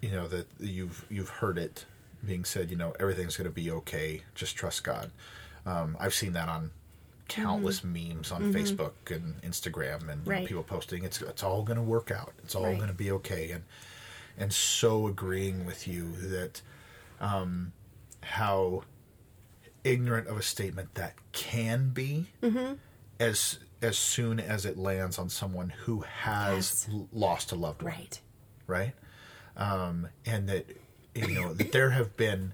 you know that you've you've heard it being said. You know, everything's going to be okay. Just trust God. Um, I've seen that on countless memes on Facebook and Instagram, and Right. people posting it's it's all going to work out. It's all Right. going to be okay, and and so agreeing with you that um, how ignorant of a statement that can be Mm-hmm. as as soon as it lands on someone who has Yes. l- lost a loved one Right. right? Um, and that you know that there have been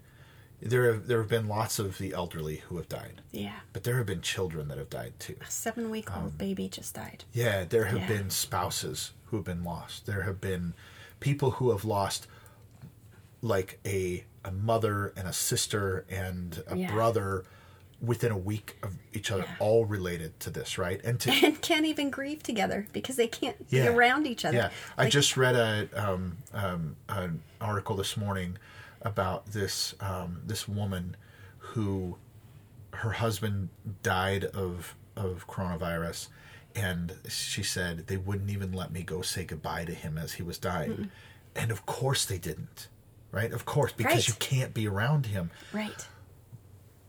there have there have been lots of the elderly who have died, Yeah. but there have been children that have died too. A seven week old baby just died. Yeah, there have Yeah. been spouses who have been lost. There have been people who have lost like a a mother and a sister and a Yeah. brother within a week of each other, Yeah. all related to this, right? And to (laughs) And can't even grieve together because they can't Yeah. be around each other. Yeah, I just read a um, um, an article this morning about this um, this woman who her husband died of of coronavirus, and she said they wouldn't even let me go say goodbye to him as he was dying, and of course they didn't, right? Of course because Right. you can't be around him. Right.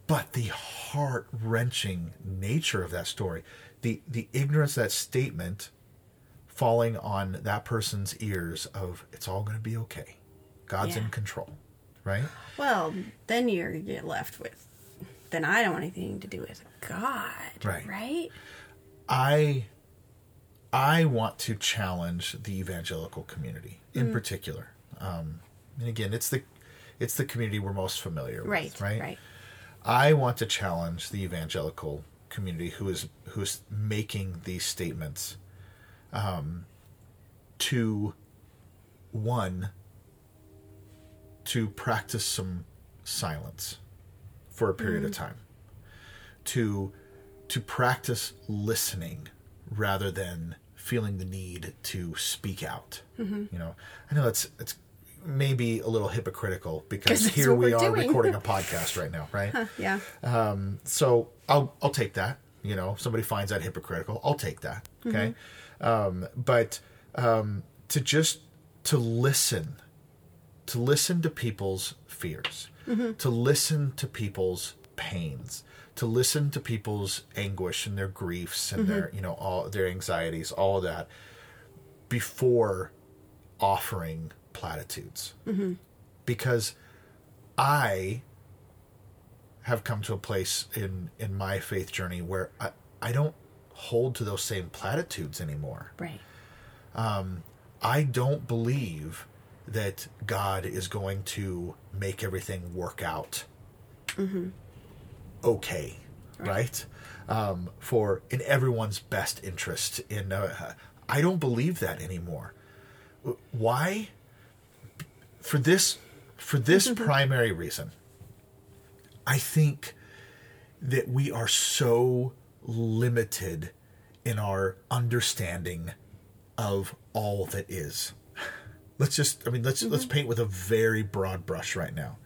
But the heart wrenching nature of that story, the the ignorance of that statement falling on that person's ears of it's all going to be okay. God's Yeah. in control, right? Well, then you're, you're left with then I don't want anything to do with God. Right. Right? I I want to challenge the evangelical community in particular. Um, and again, it's the it's the community we're most familiar Right. with, right? Right. I want to challenge the evangelical community who is who is making these statements um, to one to practice some silence for a period of time to to practice listening rather than feeling the need to speak out you know i know it's it's maybe a little hypocritical because (laughs) here we we're doing. recording a (laughs) podcast right now right Yeah. so I'll I'll take that. You know, somebody finds that hypocritical. I'll take that. Okay, um, but um, to just to listen, to listen to people's fears, to listen to people's pains, to listen to people's anguish and their griefs and their you know all their anxieties, all of that, before offering platitudes, because I have come to a place in in my faith journey where I, I don't hold to those same platitudes anymore. Right. Um, I don't believe that God is going to make everything work out okay, right? Um, for in everyone's best interest. In uh, I don't believe that anymore. Why? For this, for this mm-hmm. primary reason, I think that we are so limited in our understanding of all that is. Let's just I mean let's let's mm-hmm. paint with a very broad brush right now.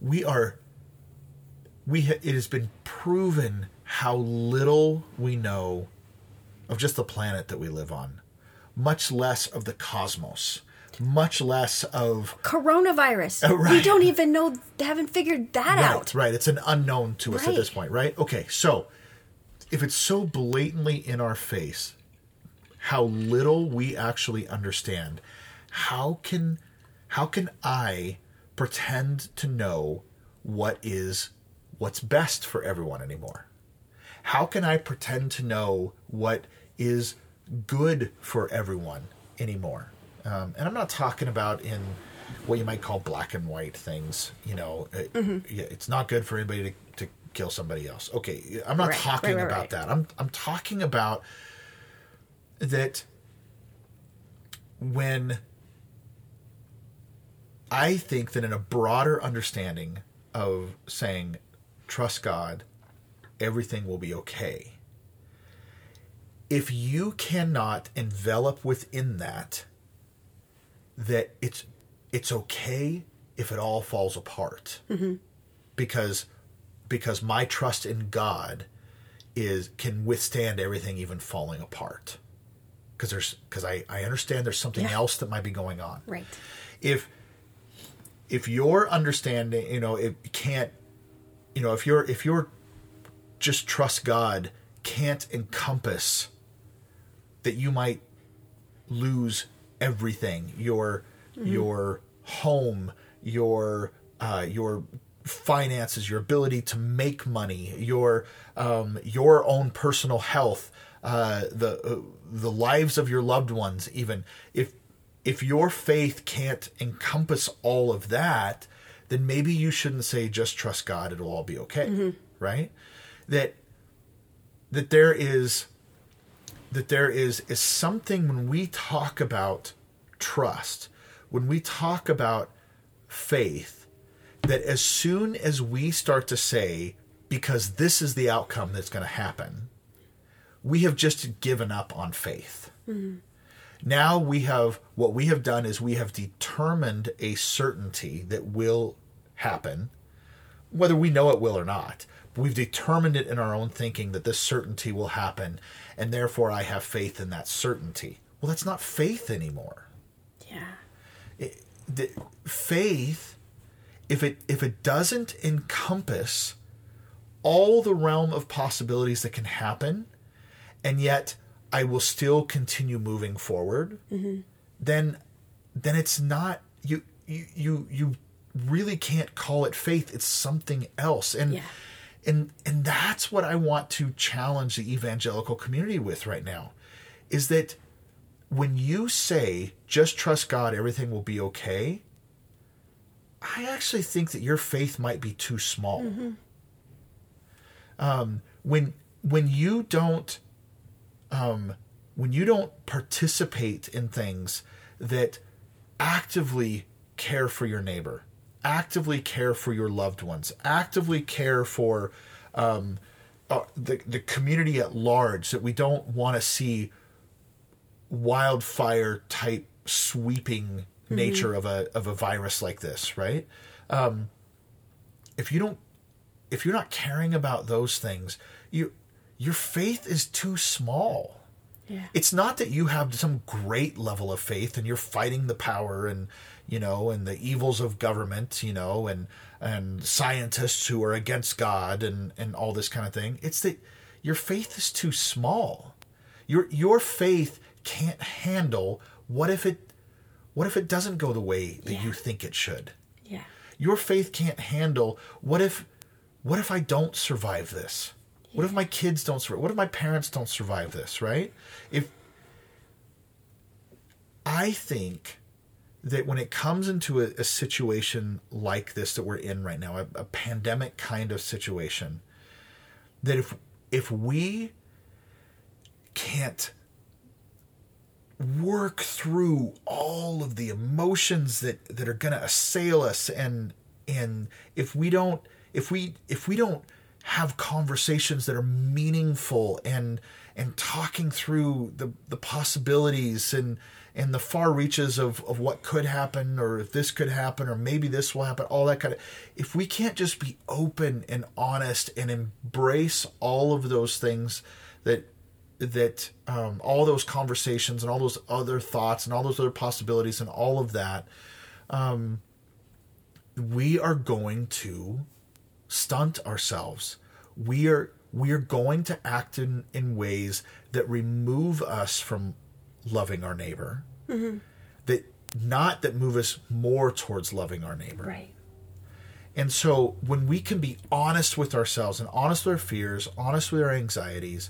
We are we ha- it has been proven how little we know of just the planet that we live on, much less of the cosmos, much less of Coronavirus. Oh, right. We don't even know, haven't figured that right, out. Right, it's an unknown to us at this point, right? Okay, so if it's so blatantly in our face how little we actually understand, how can how can I pretend to know what is what's best for everyone anymore? How can I pretend to know what is good for everyone anymore? Um, and I'm not talking about in what you might call black and white things. You know, it, yeah, it's not good for anybody to, to kill somebody else. Okay, I'm not Right, talking right, right, about that. I'm I'm talking about that when I think that in a broader understanding of saying trust God, everything will be okay. If you cannot envelop within that that it's it's okay if it all falls apart. Mm-hmm. Because because my trust in God is can withstand everything even falling apart. Because there's because I, I understand there's something Yeah. else that might be going on Right. if if your understanding you know it can't you know if you're if you're just trust god can't encompass that you might lose everything. Your your home your uh, your finances your ability to make money your um, your own personal health uh, the uh, the lives of your loved ones even. If if your faith can't encompass all of that then maybe you shouldn't say just trust god it'll all be okay right? That that there is that there is is something when we talk about trust when we talk about faith that as soon as we start to say because this is the outcome that's going to happen we have just given up on faith. Mm-hmm. Now we have what we have done is we have determined a certainty that will happen whether we know it will or not we've determined it in our own thinking that this certainty will happen and therefore i have faith in that certainty well that's not faith anymore Yeah. the faith if it if it doesn't encompass all the realm of possibilities that can happen and yet i will still continue moving forward mm-hmm. then then it's not you you you you really can't call it faith. It's something else. And Yeah. And and that's what I want to challenge the evangelical community with right now is that when you say just trust God, everything will be okay, I actually think that your faith might be too small. Um, when when you don't um, when you don't participate in things that actively care for your neighbor, actively care for your loved ones, actively care for um, uh, the the community at large, that we don't want to see wildfire type sweeping nature of a of a virus like this, right? Um, if you don't, if you're not caring about those things, you your faith is too small. Yeah. It's not that you have some great level of faith and you're fighting the power and you know and the evils of government, you know, and and scientists who are against God and and all this kind of thing. It's that your faith is too small. Your your faith can't handle what if it what if it doesn't go the way that Yeah. you think it should? Yeah. your faith can't handle what if what if i don't survive this what if my kids don't survive what if my parents don't survive this right? If i think that when it comes into a, a situation like this that we're in right now a, a pandemic kind of situation that if if we can't work through all of the emotions that that are going to assail us and and if we don't if we if we don't have conversations that are meaningful and and talking through the the possibilities and and the far reaches of of what could happen or if this could happen or maybe this will happen all that kind of if we can't just be open and honest and embrace all of those things that that um, all those conversations and all those other thoughts and all those other possibilities and all of that, um, we are going to stunt ourselves. We are we are going to act in, in ways that remove us from loving our neighbor. Mm-hmm. That not that move us more towards loving our neighbor. Right. And so when we can be honest with ourselves and honest with our fears, honest with our anxieties,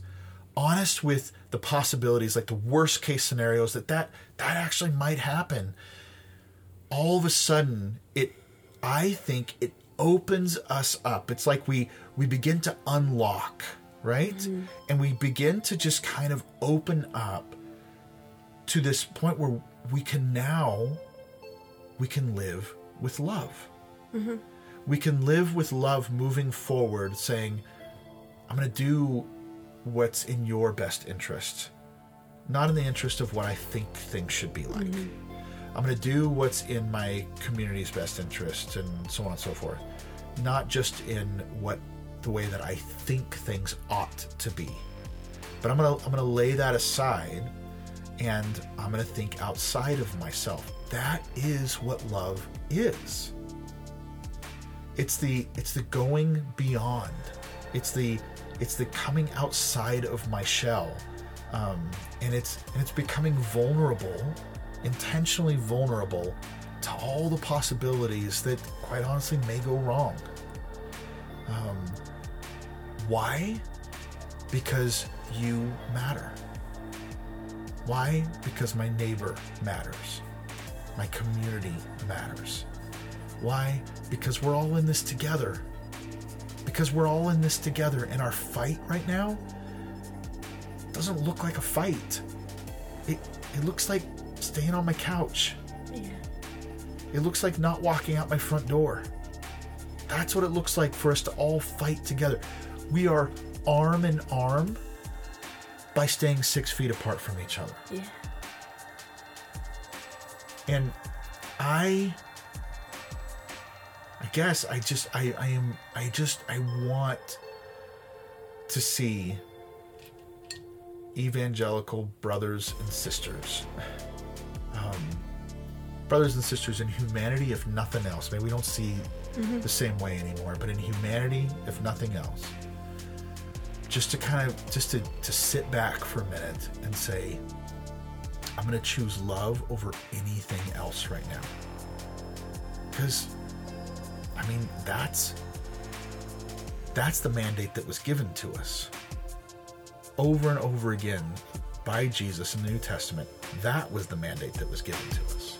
honest with the possibilities, like the worst case scenarios that that, that actually might happen, all of a sudden it I think it opens us up. It's like we we begin to unlock, right? Mm-hmm. And we begin to just kind of open up to this point where we can now we can live with love. Mm-hmm. We can live with love moving forward saying i'm going to do what's in your best interest not in the interest of what i think things should be like mm-hmm. I'm going to do what's in my community's best interest and so on and so forth. Not just in what the way that i think things ought to be. But i'm going to i'm going to lay that aside and i'm going to think outside of myself. That is what love is. It's the it's the going beyond. It's the it's the coming outside of my shell. Um, and it's and it's becoming vulnerable intentionally vulnerable to all the possibilities that quite honestly may go wrong um, why because you matter why because my neighbor matters my community matters why? Because we're all in this together. Because we're all in this together, and our fight right now doesn't look like a fight. It it looks like staying on my couch. Yeah. It looks like not walking out my front door. That's what it looks like for us to all fight together. We are arm in arm by staying six feet apart from each other. Yeah. and i i guess i just i i am i just i want to see evangelical brothers and sisters um, brothers and sisters in humanity if nothing else. Maybe we don't see the same way anymore but in humanity if nothing else just to kind of just to to sit back for a minute and say I'm going to choose love over anything else right now. Because I mean, that's that's the mandate that was given to us over and over again by Jesus in the New Testament. That was the mandate that was given to us.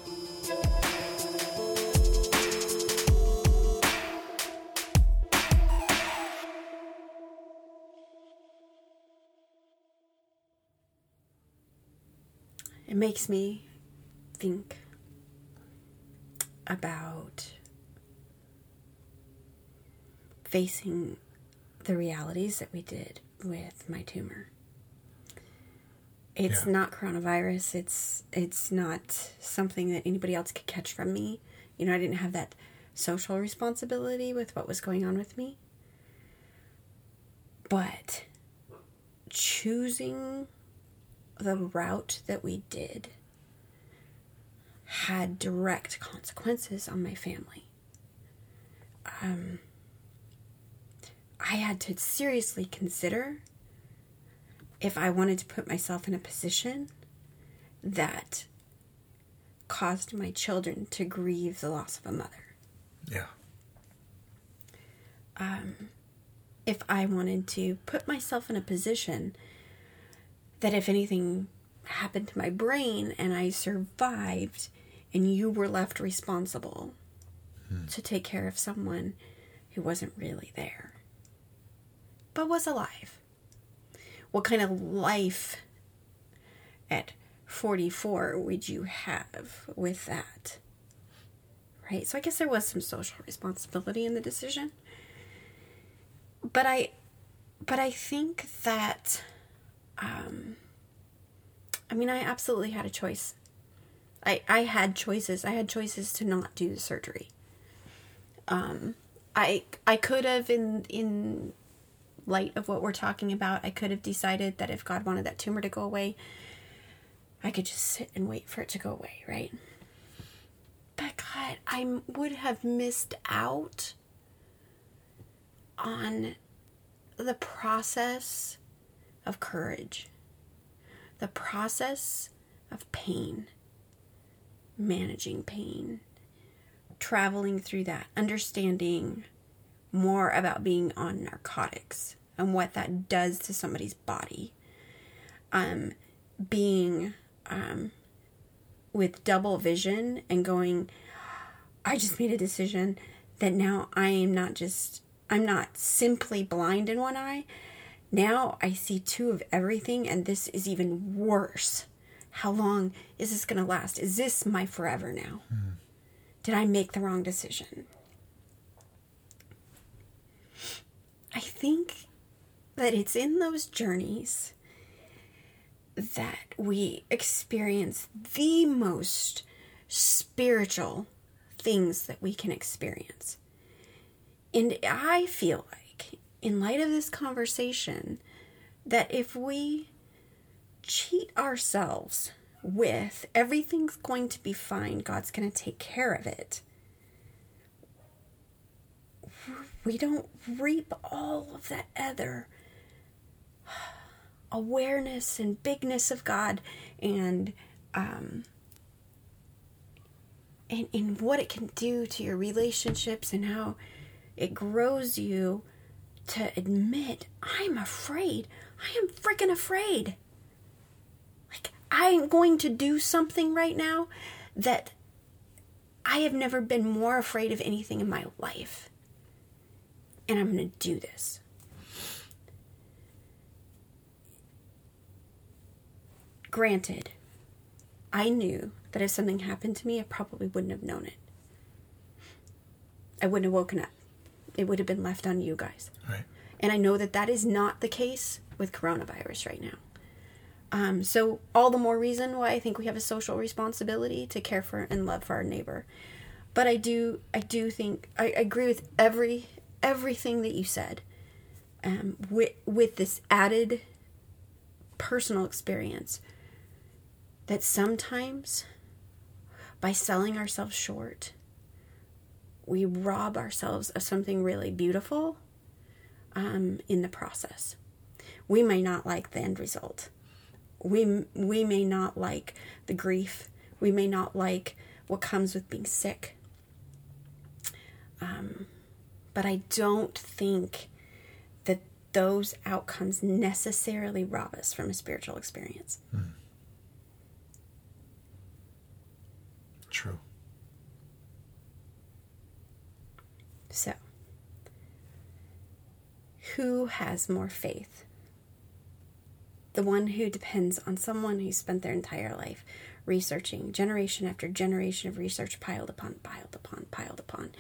It makes me think about facing the realities that we did with my tumor. It's Yeah. not coronavirus. It's it's not something that anybody else could catch from me. You know, I didn't have that social responsibility with what was going on with me. But choosing the route that we did had direct consequences on my family. Um, I had to seriously consider if I wanted to put myself in a position that caused my children to grieve the loss of a mother. Yeah. Um, if I wanted to put myself in a position that if anything happened to my brain and I survived and you were left responsible hmm. to take care of someone who wasn't really there but was alive. What kind of life at 44 would you have with that? Right? So I guess there was some social responsibility in the decision but I but I think that um I mean I absolutely had a choice. I I had choices. I had choices to not do the surgery. Um I I could have in in light of what we're talking about, I could have decided that if God wanted that tumor to go away, I could just sit and wait for it to go away, right? But God, I would have missed out on the process of courage, the process of pain, managing pain, traveling through that, understanding more about being on narcotics and what that does to somebody's body. Um, being um, with double vision and going, I just made a decision that now I am not just, I'm not simply blind in one eye. Now I see two of everything, and this is even worse. How long is this going to last? Is this my forever now? Did I make the wrong decision? I think that it's in those journeys that we experience the most spiritual things that we can experience. And I feel like, in light of this conversation, that if we cheat ourselves with everything's going to be fine, God's going to take care of it, we don't reap all of that other (sighs) awareness and bigness of God and um and, and what it can do to your relationships and how it grows you to admit I'm afraid. I am freaking afraid. Like I'm going to do something right now that I have never been more afraid of anything in my life. And I'm going to do this. Granted, I knew that if something happened to me, I probably wouldn't have known it. I wouldn't have woken up. It would have been left on you guys. Right. And I know that that is not the case with coronavirus right now. Um, so, all the more reason why I think we have a social responsibility to care for and love for our neighbor. But I do, I do think I, I agree with every everything that you said. Um, with with this added personal experience, that sometimes by selling ourselves short, we rob ourselves of something really beautiful um, in the process. We may not like the end result. We, we may not like the grief. We may not like what comes with being sick. Um, But I don't think that those outcomes necessarily rob us from a spiritual experience. True. So, who has more faith? The one who depends on someone who spent their entire life researching, generation after generation of research piled upon, piled upon, piled upon,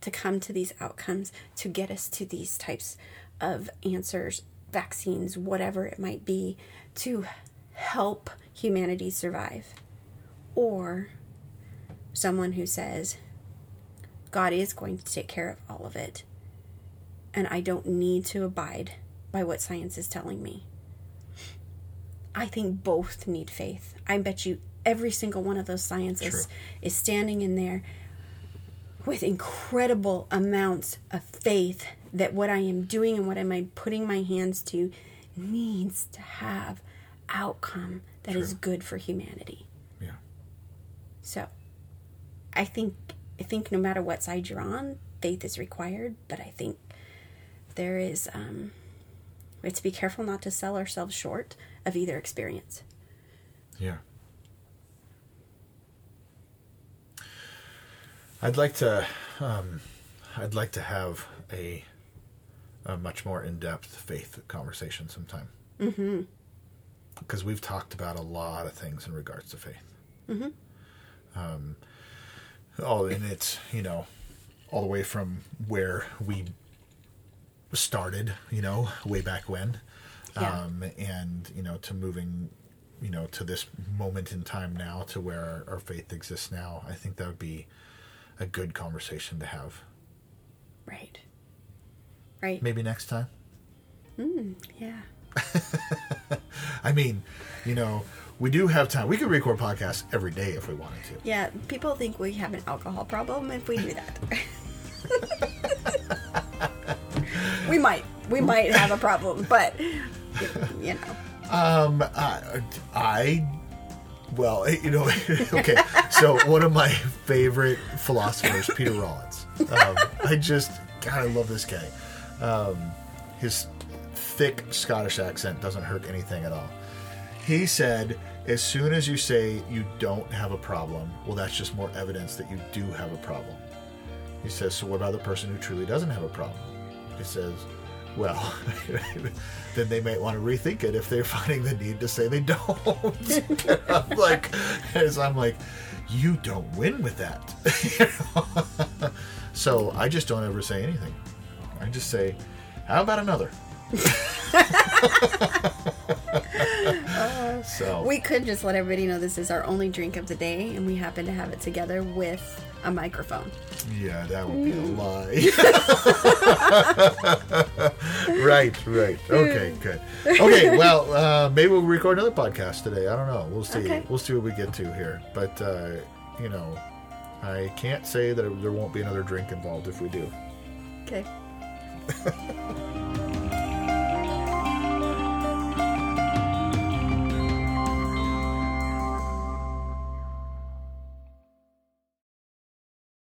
to come to these outcomes, to get us to these types of answers, vaccines, whatever it might be, to help humanity survive. Or someone who says, God is going to take care of all of it. And I don't need to abide by what science is telling me. I think both need faith. I bet you every single one of those scientists True. is standing in there with incredible amounts of faith that what I am doing and what am I putting my hands to needs to have outcome that is True. good for humanity. Yeah. So, I think I think no matter what side you're on, faith is required. But I think there is um, we have to be careful not to sell ourselves short of either experience. Yeah. I'd like to, um, I'd like to have a, a much more in-depth faith conversation sometime. Mm-hmm. Because we've talked about a lot of things in regards to faith. Mm-hmm. Um, oh, and it's you know, all the way from where we started, you know, way back when, Yeah. um, and you know, to moving, you know, to this moment in time now, to where our, our faith exists now. I think that would be a good conversation to have. Right. Right. Maybe next time. Yeah. (laughs) I mean, you know, we do have time. We could record podcasts every day if we wanted to. Yeah. People think we have an alcohol problem if we do that. (laughs) we might. We might have a problem, but you know. Um, I, I well, (laughs) you know, okay. So one of my favorite philosophers, Peter Rollins. Um, I just, God, I love this guy. Um, his thick Scottish accent doesn't hurt anything at all. He said, as soon as you say you don't have a problem, well, that's just more evidence that you do have a problem. He says, so what about the person who truly doesn't have a problem? He says, well, (laughs) then they might want to rethink it if they're finding the need to say they don't. (laughs) I'm like, as I'm like, you don't win with that. (laughs) So I just don't ever say anything. I just say, how about another? so We could just let everybody know this (laughs) is our only drink of the day, and we happen to have it together with a microphone. Yeah, that would be a lie. (laughs) right, right. Okay, good. Okay, well, uh, maybe we'll record another podcast today. I don't know. We'll see. Okay. We'll see what we get to here. But uh, you know, I can't say that there won't be another drink involved if we do. Okay. (laughs)